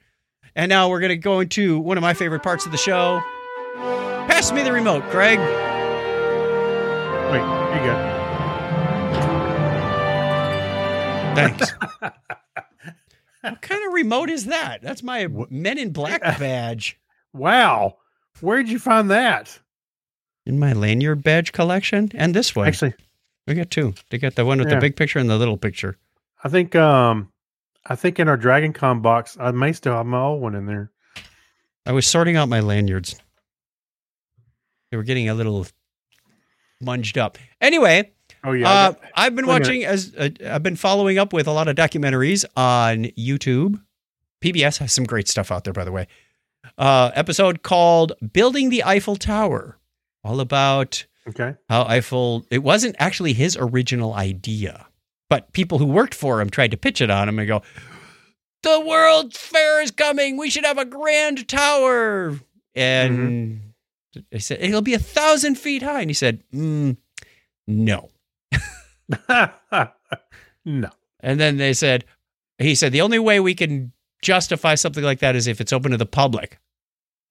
A: And now we're going to go into one of my favorite parts of the show. Pass me the remote, Craig.
B: Wait, you got.
A: Thanks. <laughs> what kind of remote is that? That's my Men in Black <laughs> badge.
B: Wow. Where'd you find that?
A: In my lanyard badge collection, and this one.
B: Actually,
A: we got two. They got the one with
B: Yeah.
A: the big picture and the little picture.
B: I think um, I think in our Dragon Con box, I may still have my old one in there.
A: I was sorting out my lanyards. They were getting a little munged up. Anyway,
B: Oh yeah.
A: Uh, I've been watching as uh, I've been following up with a lot of documentaries on YouTube. PBS has some great stuff out there, by the way. uh, episode called "Building the Eiffel Tower," all about
B: Okay.
A: how Eiffel. It wasn't actually his original idea, but people who worked for him tried to pitch it on him and go, "The World's Fair is coming. We should have a grand tower." And they said it'll be a thousand feet high, and he said, mm, "No." <laughs>
B: no.
A: And then they said, he said, the only way we can justify something like that is if it's open to the public.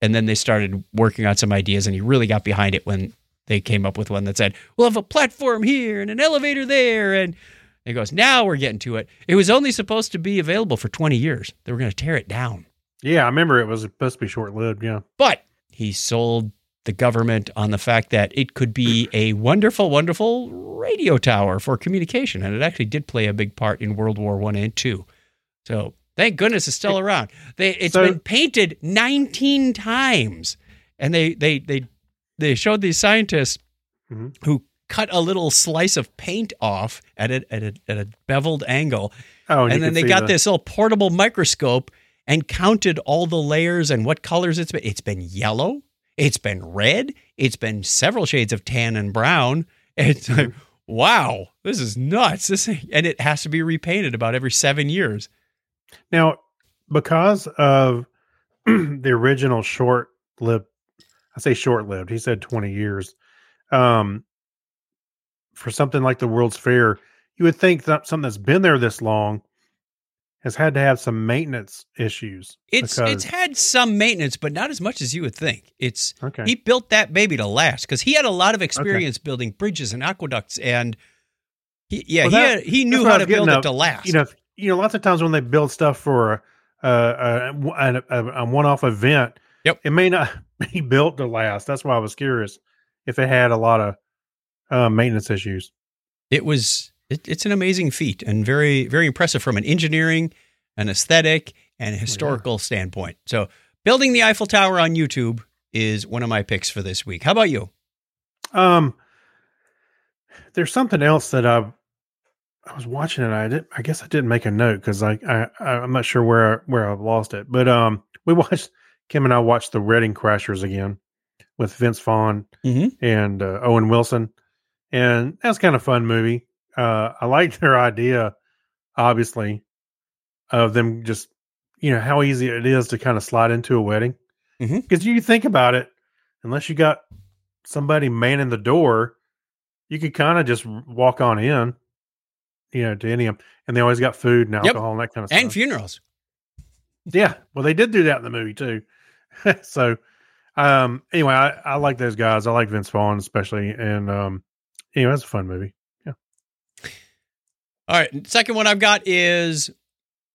A: And then they started working on some ideas, and he really got behind it when they came up with one that said, we'll have a platform here and an elevator there. And he goes, now we're getting to it. It was only supposed to be available for 20 years. They were going to tear it down.
B: Yeah, I remember it was supposed to be short lived. Yeah.
A: But he sold the government on the fact that it could be a wonderful, wonderful radio tower for communication, and it actually did play a big part in World War One and Two. So thank goodness it's still around. They it's
B: So-
A: been painted 19 times, and they they they they showed these scientists
B: Mhm.
A: who cut a little slice of paint off at a at a, at a beveled angle
B: Oh,
A: and,
B: you
A: then they got
B: the-
A: this little portable microscope and counted all the layers and what colors it's been. It's been yellow, it's been red, it's been several shades of tan and brown. It's like, wow, this is nuts. This and it has to be repainted about every seven years.
B: Now, because of <clears throat> the original short lived, I say short lived, he said 20 years. Um, for something like the World's Fair, you would think that something that's been there this long has had to have some maintenance issues.
A: It's it's had some maintenance, but not as much as you would think. It's
B: okay.
A: he built that baby to last because he had a lot of experience building bridges and aqueducts and. He, yeah,
B: Well,
A: he, had, he knew how to build it to last.
B: you know, you know, lots of times when they build stuff for a, a, a, a, a one-off event,
A: Yep.
B: it may not <laughs> be built to last. That's why I was curious if it had a lot of uh, maintenance issues.
A: it was it, it's an amazing feat and very very impressive from an engineering an aesthetic and historical standpoint so building the eiffel tower on youtube is one of my picks for this week how about you
B: Um, there's something else that I I was watching and I did. I guess I didn't make a note because I, I I'm not sure where where I've lost it. But um, we <laughs> watched Kim and I watched the Wedding Crashers again with Vince Vaughn
A: Mhm.
B: and uh, Owen Wilson, and that's kind of fun movie. Uh, I liked their idea, obviously, of them just you know how easy it is to kind of slide into a wedding because you think about it, unless you got somebody manning the door, you could kind of just walk on in, you know, to any of them. And they always got food and
A: Yep.
B: alcohol and that kind of
A: and
B: stuff.
A: And funerals
B: yeah. Well, they did do that in the movie too. <laughs> so, um, anyway, I, I like those guys. I like Vince Vaughn especially. And, um, anyway, it's a fun movie. Yeah.
A: All right second one i've got is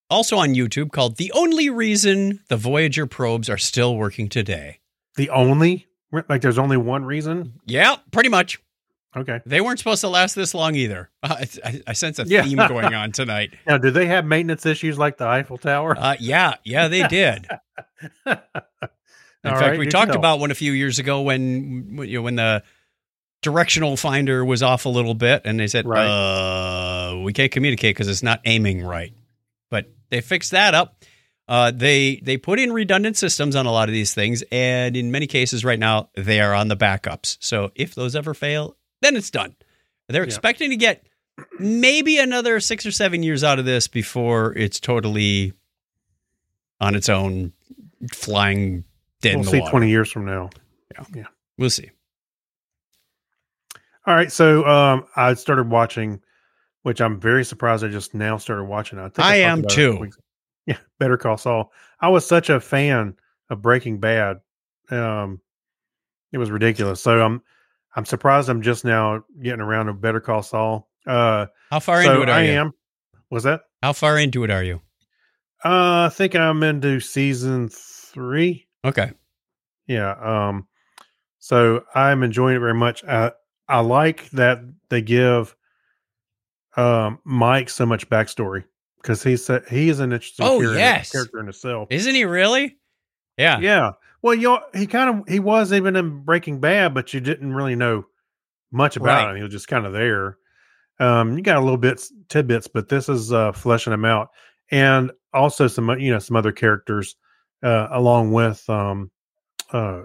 A: also on youtube called the only reason the voyager probes are still working today
B: The only, like, there's only one reason.
A: yeah pretty much
B: Okay.
A: they weren't supposed to last this long either <laughs> i, I, I sense a
B: Yeah.
A: theme going on tonight <laughs>
B: Now, do they have maintenance issues like the Eiffel Tower?
A: uh, yeah yeah they did <laughs> In
B: All
A: fact,
B: right,
A: we talked about one a few years ago when when, you know, when the directional finder was off a little bit, and they said,
B: Right.
A: "Uh, we can't communicate because it's not aiming right." But they fixed that up. Uh, they they put in redundant systems on a lot of these things, and in many cases, right now they are on the backups. So if those ever fail, then it's done. They're
B: Yeah.
A: expecting to get maybe another six or seven years out of this before it's totally on its own, flying dead
B: We'll see
A: water.
B: 20 years from now.
A: Yeah, yeah, we'll see.
B: All right, so um, I started watching, which I'm very surprised I just now started watching. I, think
A: I
B: talked
A: am too. <laughs>
B: Yeah, Better Call Saul. I was such a fan of Breaking Bad. Um, it was ridiculous. So I'm I'm surprised I'm just now getting around to Better Call Saul. Uh,
A: How far
B: so
A: into it are
B: I
A: you?
B: am. Was that?
A: How far into it are you?
B: Uh, I think I'm into season three.
A: Okay.
B: Yeah. Um, so I'm enjoying it very much. I I like that they give um Mike so much backstory because he's a, he is an interesting
A: Oh,
B: character,
A: yes.
B: character in himself.
A: Isn't he really? Yeah.
B: Yeah. Well, you know, he kind of he was even in Breaking Bad, but you didn't really know much about
A: Right.
B: him. He was just kind of there. Um, you got a little bits tidbits, but this is uh fleshing him out, and also some you know some other characters uh, along with um, uh,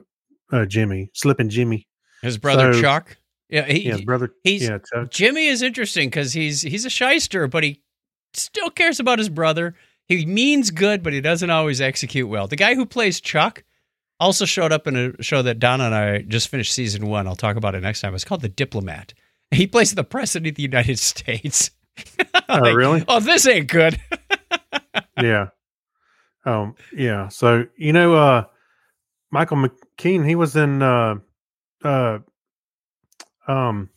B: uh, Jimmy, Slipping Jimmy.
A: His brother
B: So-
A: Chuck. Yeah, he,
B: Yeah, brother.
A: he's
B: yeah, Chuck.
A: Jimmy is interesting because he's he's a shyster, but he still cares about his brother. He means good, but he doesn't always execute well. The guy who plays Chuck also showed up in a show that Donna and I just finished season one. I'll talk about it next time. It's called The Diplomat. He plays the president of the United <laughs> States.
B: Oh,
A: Like,
B: really?
A: Oh, this ain't good. <laughs>
B: yeah. Um. Yeah. So you know, uh, Michael McKean. He was in. Uh, uh, um.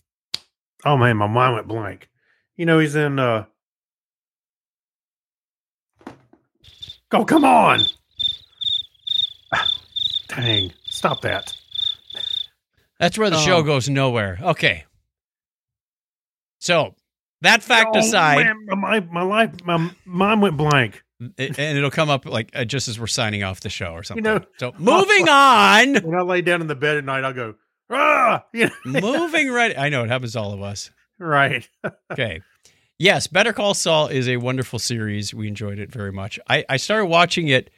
B: Oh man, my mind went blank. You know, he's in. uh Oh, come on! <sighs> Dang! Stop that.
A: That's where the show
B: Um,
A: goes nowhere. Okay. So that fact
B: Oh,
A: aside,
B: man, my my life, my mind went blank.
A: it- and it'll come up like uh, just as we're signing off the show or something.
B: You know-
A: so moving on.
B: When I lay down in the bed at night, I'll go ah. <laughs> You know,
A: moving right. I know it happens to all of us.
B: right. <laughs>
A: Okay. Yes, Better Call Saul is a wonderful series. We enjoyed it very much. I, I started watching it.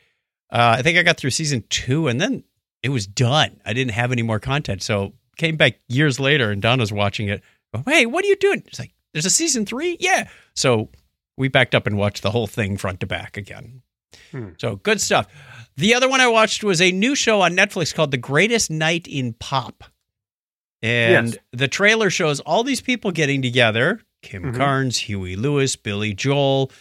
A: Uh, I think I got through season two, and then it was done. I didn't have any more content, so came back years later, and Donna's watching it. Go, hey, what are you doing? It's like there's a season three. Yeah. So we backed up and watched the whole thing front to back again.
B: Hmm.
A: So good stuff. The other one I watched was a new show on Netflix called The Greatest Night in Pop. And
B: Yes.
A: the trailer shows all these people getting together Kim
B: Mhm.
A: Carnes, Huey Lewis, Billy Joel,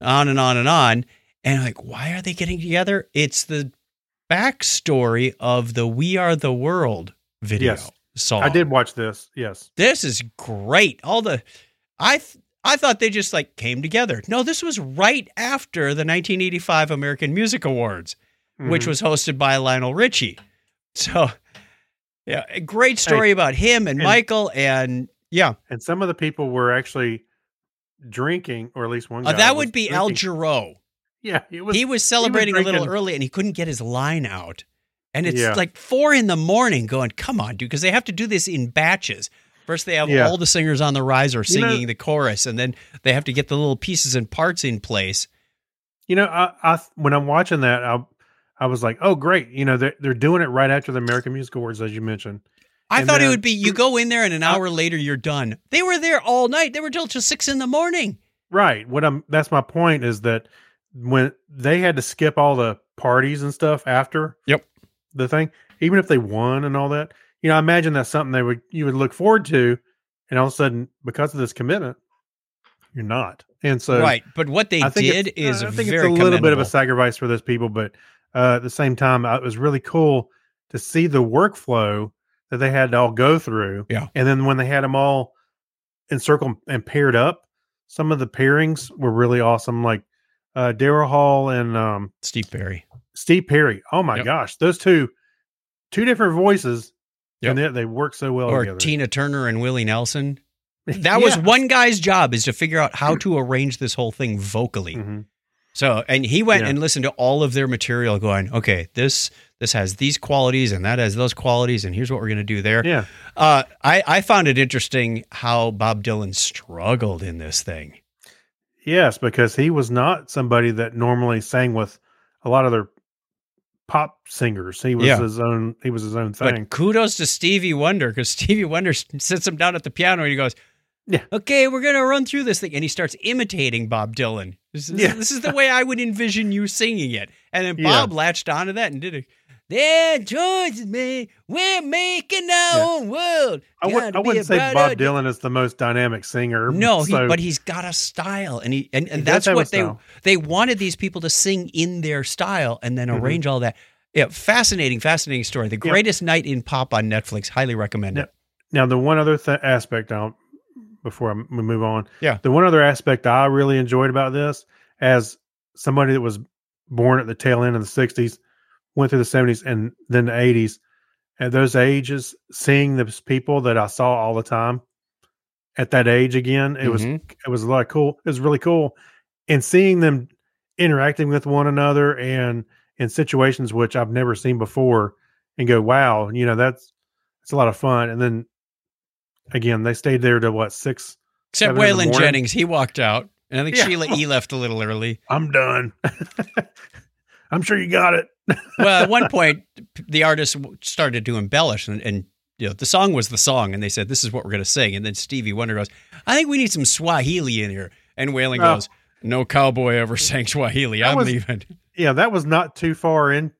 A: on and on and on. And like, why are they getting together? It's the backstory of the We Are the World video
B: Yes.
A: song.
B: I did watch this. Yes.
A: This is great. All the I th- I thought they just like came together. No, this was right after the 1985 American Music Awards, which
B: Mhm.
A: was hosted by Lionel Richie. So, yeah, a great story about him and,
B: and-
A: Michael and yeah,
B: and some of the people were actually drinking, or at least one.
A: uh, that would be Al
B: drinking.
A: Jarreau.
B: Yeah, it was.
A: he was celebrating a little early and he couldn't get his line out. And it's
B: Yeah.
A: like four in the morning going, come on, dude, because they have to do this in batches. First, they have
B: Yeah.
A: all the singers on the riser
B: You know-
A: singing the chorus, and then they have to get the little pieces and parts in place.
B: You know, I, I when I'm watching that, I I was like, oh great, you know, they're they're doing it right after the American Music Awards, as you mentioned.
A: I
B: And
A: thought it would be you go in there and an hour later you're done. They were there all night. They were till till six in the morning.
B: Right. What I'm that's my point is that when they had to skip all the parties and stuff after
A: Yep.
B: the thing, even if they won and all that, you know, I imagine that's something they would you would look forward to, and all of a sudden, because of this commitment, you're not. And so
A: right. But what they did is
B: uh, I think it's a little bit of a sacrifice for those people, but uh, at the same time, it was really cool to see the workflow that they had to all go through.
A: Yeah.
B: and then when they had them all encircled and paired up, some of the pairings were really awesome. Like uh, Daryl Hall and um,
A: Steve Perry.
B: Steve Perry. Oh my
A: Yep.
B: gosh, those two, two different voices,
A: Yep.
B: and they, they work so well
A: or
B: together.
A: Tina Turner and Willie Nelson. <laughs> That was one guy's job is to figure out how <clears throat> to arrange this whole thing vocally.
B: Mhm.
A: So, and he went
B: Yeah.
A: and listened to all of their material, going, "Okay, this this has these qualities and that has those qualities, and here's what we're going to do there."
B: Yeah,
A: Uh, I I found it interesting how Bob Dylan struggled in this thing.
B: Yes, because he was not somebody that normally sang with a lot of their pop singers. He was
A: Yeah.
B: his own. He was his own thing.
A: But kudos to Stevie Wonder because <laughs> Stevie Wonder sits him down at the piano and he goes,
B: Yeah.
A: okay, we're gonna run through this thing," and he starts imitating Bob Dylan. This is,
B: Yeah.
A: this is the way I would envision you singing it. And then
B: Yeah.
A: Bob latched onto that and did it. There joins me. We're making our
B: Yeah.
A: own world.
B: I, would, I wouldn't say Bob
A: day."
B: Dylan is the most dynamic singer.
A: No, he, but he's got a style, and he and, and
B: He
A: that's what they they wanted these people to sing in their style and then
B: Mhm.
A: arrange all that. Yeah, fascinating, fascinating story. The
B: Yeah.
A: greatest night in pop on Netflix. Highly recommend it.
B: now the one other th- aspect. I'll, before we move on,
A: Yeah.
B: the one other aspect I really enjoyed about this, as somebody that was born at the tail end of the '60s, went through the '70s and then the '80s, at those ages, seeing those people that I saw all the time at that age again, it was
A: Mhm.
B: it was a lot of cool. It was really cool, and seeing them interacting with one another and in situations which I've never seen before, and go, wow, you know that's it's a lot of fun. And then again, they stayed there to what six?
A: Except Waylon. Jennings, he walked out, and I think
B: Yeah.
A: Sheila E left a little early.
B: I'm done. <laughs> I'm sure you got it. <laughs>
A: well, at one point, the artist started to embellish, and, and you know the song was the song, and they said, "This is what we're going to sing." And then Stevie Wonder goes, "I think we need some Swahili in here," and
B: Oh.
A: goes, "No cowboy ever <laughs> sang Swahili.
B: That
A: I'm
B: was-
A: leaving."
B: Yeah, that was not too far in.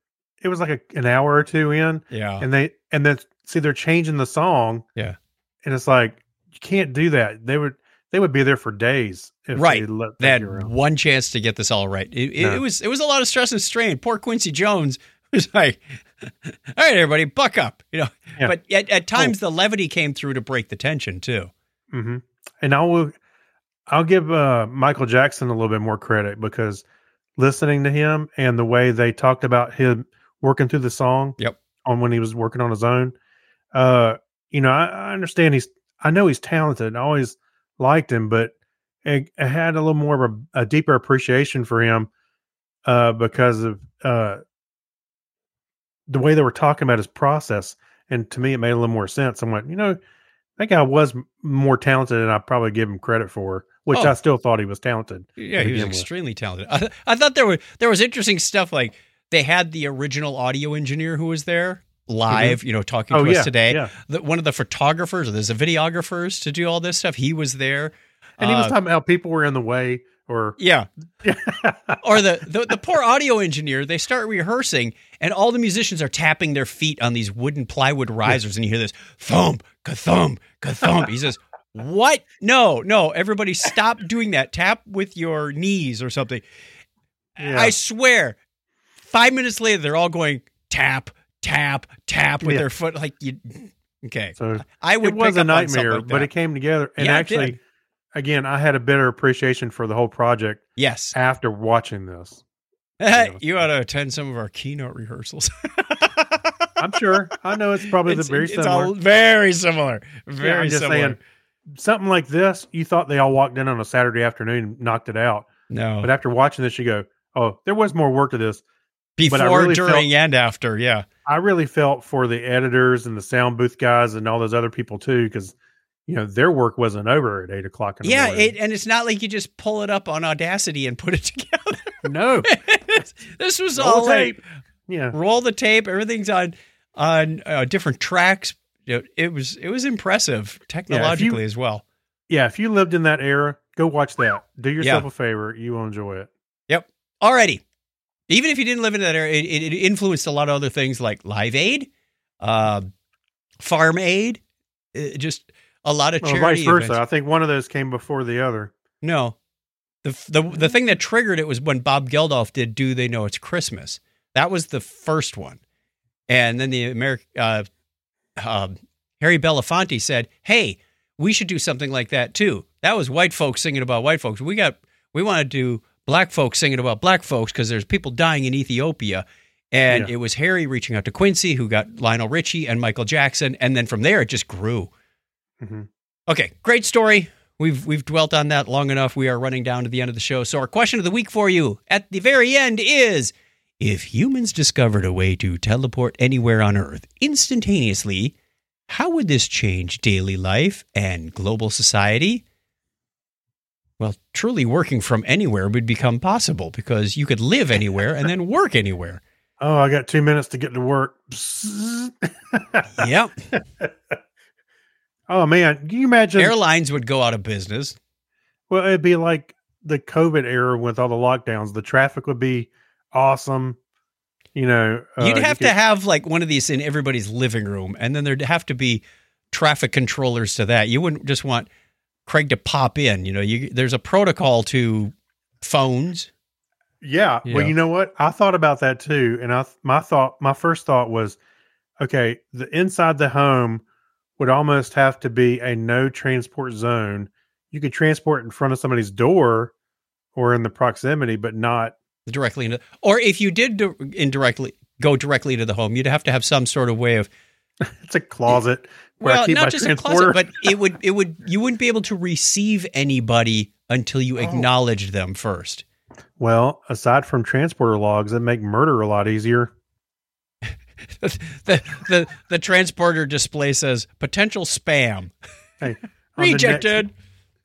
B: It was like a, an hour or two in,
A: Yeah,
B: and they and then see they're changing the song.
A: Yeah.
B: And it's like you can't do that. They would they would be there for days. If
A: Right.
B: They let
A: they
B: that
A: had one chance to get this all right. It, it,
B: No.
A: it was it was a lot of stress and strain. Poor Quincy Jones <laughs> was like, "All right, everybody, buck up," you know.
B: Yeah. Oh.
A: But at, at times, the levity came through to break the tension too.
B: hmm And I will, I'll give uh, Michael Jackson a little bit more credit because listening to him and the way they talked about him working through the song.
A: Yep.
B: On when he was working on his own, uh, you know, I, I understand he's, I know he's talented. I always liked him, but I, I had a little more of a, a deeper appreciation for him, uh, because of uh, the way they were talking about his process. And to me, it made a little more sense. I'm like, you know, that guy was more talented than I probably give him credit for, which
A: Oh.
B: I still thought he was talented.
A: Yeah, he was
B: begin with.
A: extremely talented. I, I thought there were there was interesting stuff like they had the original audio engineer who was there live, you know, talking
B: Oh
A: to
B: yeah,
A: us today.
B: yeah.
A: The, one of the photographers or there's a videographers to do all this stuff. He was there.
B: And he was
A: Uh,
B: talking about how people were in the way, or
A: Yeah. <laughs> or the, the the poor audio engineer, they start rehearsing and all the musicians are tapping their feet on these wooden plywood risers and you hear this thump, ka-thump, ka-thump. He says, What? No, no, everybody stop doing that. Tap with your knees or something.
B: Yeah.
A: I swear, five minutes later, they're all going tap, tap, tap with
B: Yeah.
A: their foot. Like you okay.
B: so
A: I would
B: it was a
A: up on something
B: nightmare,
A: like
B: but it came together. And
A: Yeah,
B: actually, again, I had a better appreciation for the whole project
A: yes.
B: after watching this. <laughs>
A: You ought to attend some of our keynote rehearsals. <laughs>
B: I'm sure. I know it's probably
A: it's,
B: the very
A: it's
B: similar.
A: all very similar.
B: Yeah,
A: Very
B: just
A: similar.
B: saying, something like this, you thought they all walked in on a Saturday afternoon and knocked it out.
A: no,
B: But after watching this, you go, oh, there was more work to this.
A: Before,
B: really
A: during, and after. Yeah,
B: I really felt for the editors and the sound booth guys and all those other people too, because you know their work wasn't over at eight o'clock in the
A: yeah.
B: morning.
A: It, and it's not like you just pull it up on Audacity and put it <laughs> together.
B: no, <laughs>
A: this was
B: Roll
A: all
B: tape.
A: like
B: yeah,
A: roll the tape. Everything's on on uh, different tracks. You know, It was it was impressive technologically as well.
B: yeah. If you lived in that era, go watch that. Do yourself
A: Yeah.
B: a favor. You will enjoy it.
A: Yep. Alrighty. Even if you didn't live in that area, it, it, influenced a lot of other things like Live Aid, uh, Farm Aid, uh, just a lot of
B: Well,
A: charity
B: vice versa.
A: events.
B: I think one of those came before the other.
A: No, the the the thing that triggered it was when Bob Geldof did "Do They Know It's Christmas." That was the first one, and then the American uh, um, Harry Belafonte said, "Hey, we should do something like that too." That was white folks singing about white folks. We got we want to do black folks singing about black folks because there's people dying in Ethiopia. And
B: Yeah.
A: it was Harry reaching out to Quincy, who got Lionel Richie and Michael Jackson, and then from there it just grew.
B: Mhm.
A: Okay, great story. We've we've dwelt on that long enough. We are running down to the end of the show. So our question of the week for you at the very end is if humans discovered a way to teleport anywhere on Earth instantaneously, how would this change daily life and global society? Well, truly working from anywhere would become possible because you could live anywhere and then work anywhere. <laughs>
B: Oh, I got two minutes to get to work.
A: Yep. <laughs>
B: oh man, can you imagine?
A: Airlines would go out of business.
B: Well, it'd be like the COVID era with all the lockdowns. The traffic would be awesome. You know, uh,
A: You'd
B: you
A: have
B: could-
A: to have like one of these in everybody's living room, and then there'd have to be traffic controllers to that. You wouldn't just want Craig to pop in. You know, you there's a protocol to phones.
B: Yeah.
A: Yeah.
B: Well, you know what? I thought about that too, and I my thought, my first thought was, okay, the inside the home would almost have to be a no transport zone. You could transport in front of somebody's door or in the proximity, but not.
A: directly into or if you did di- indirectly go directly to the home you'd have to have some sort of way of <laughs>
B: It's a closet where I
A: well
B: keep my
A: not just a
B: transporter.
A: closet but it would it would you wouldn't be able to receive anybody until you
B: Oh.
A: acknowledged them first
B: well, aside from transporter logs, that make murder a lot easier. <laughs>
A: the, the the transporter display says potential spam
B: Hey, <laughs> on the next-
A: rejected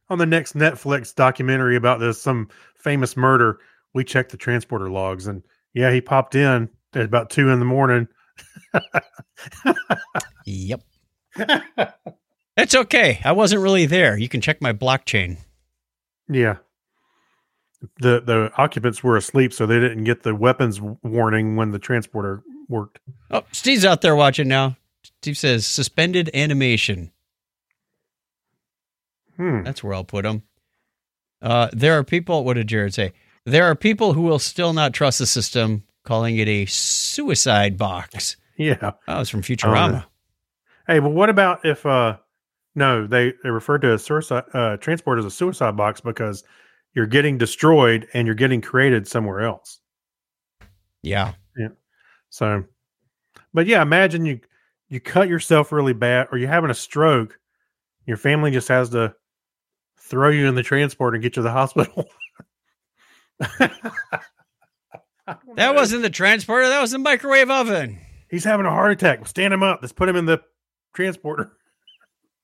B: on the next Netflix documentary about this some famous murder, we checked the transporter logs and Yeah, he popped in at about two in the morning. <laughs>
A: Yep. <laughs> It's okay. I wasn't really there. You can check my blockchain.
B: Yeah. The the occupants were asleep, so they didn't get the weapons warning when the transporter worked.
A: Oh, Steve's out there watching now. Steve says suspended animation.
B: Hmm.
A: That's where I'll put him. Uh, there are people. What did Jared say? There are people who will still not trust the system, calling it a suicide box. <laughs>
B: Yeah.
A: Oh, it's from Futurama.
B: Hey, but what about if uh no, they they referred to a suicide uh transport as a suicide box because you're getting destroyed and you're getting created somewhere else.
A: yeah. Yeah.
B: So but yeah, imagine you you cut yourself really bad or you're having a stroke, your family just has to throw you in the transport and get you to the <laughs> hospital.
A: That wasn't the transporter. That was the microwave oven.
B: He's having a heart attack. Stand him up. Let's put him in the transporter.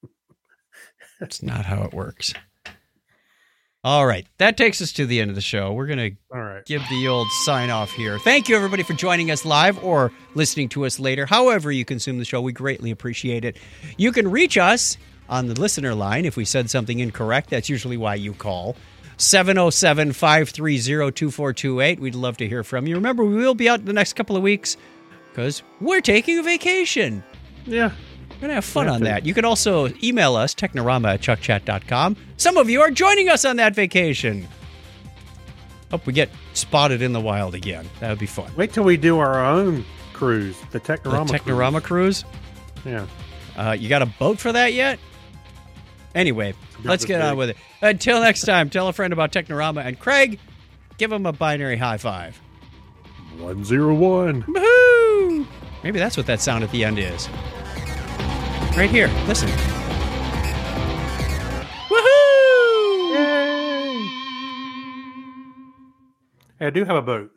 B: <laughs>
A: That's not how it works. All right. That takes us to the end of the show. We're going to
B: All right.
A: give the old sign off here. Thank you, everybody, for joining us live or listening to us later. However, you consume the show, we greatly appreciate it. You can reach us on the listener line if we said something incorrect. That's usually why you call. 707 530 2428. We'd love to hear from you. Remember, we will be out the next couple of weeks because we're taking a vacation.
B: Yeah.
A: We're going to have fun on that. You can also email us, technorama at chuckchat.com. Some of you are joining us on that vacation. Hope we get spotted in the wild again. That would be fun.
B: Wait till we do our own cruise, the Technorama,
A: The
B: Technorama.
A: Technorama cruise.
B: Cruise. Yeah.
A: Uh, you got a boat for that yet? Anyway,
B: Not
A: let's
B: this
A: get on with it. Until next time, tell a friend about Technorama and Craig, give him a binary high five.
B: 101.
A: Woohoo! Maybe that's what that sound at the end is. Right here. Listen. Woohoo!
B: Hey, I do have a boat.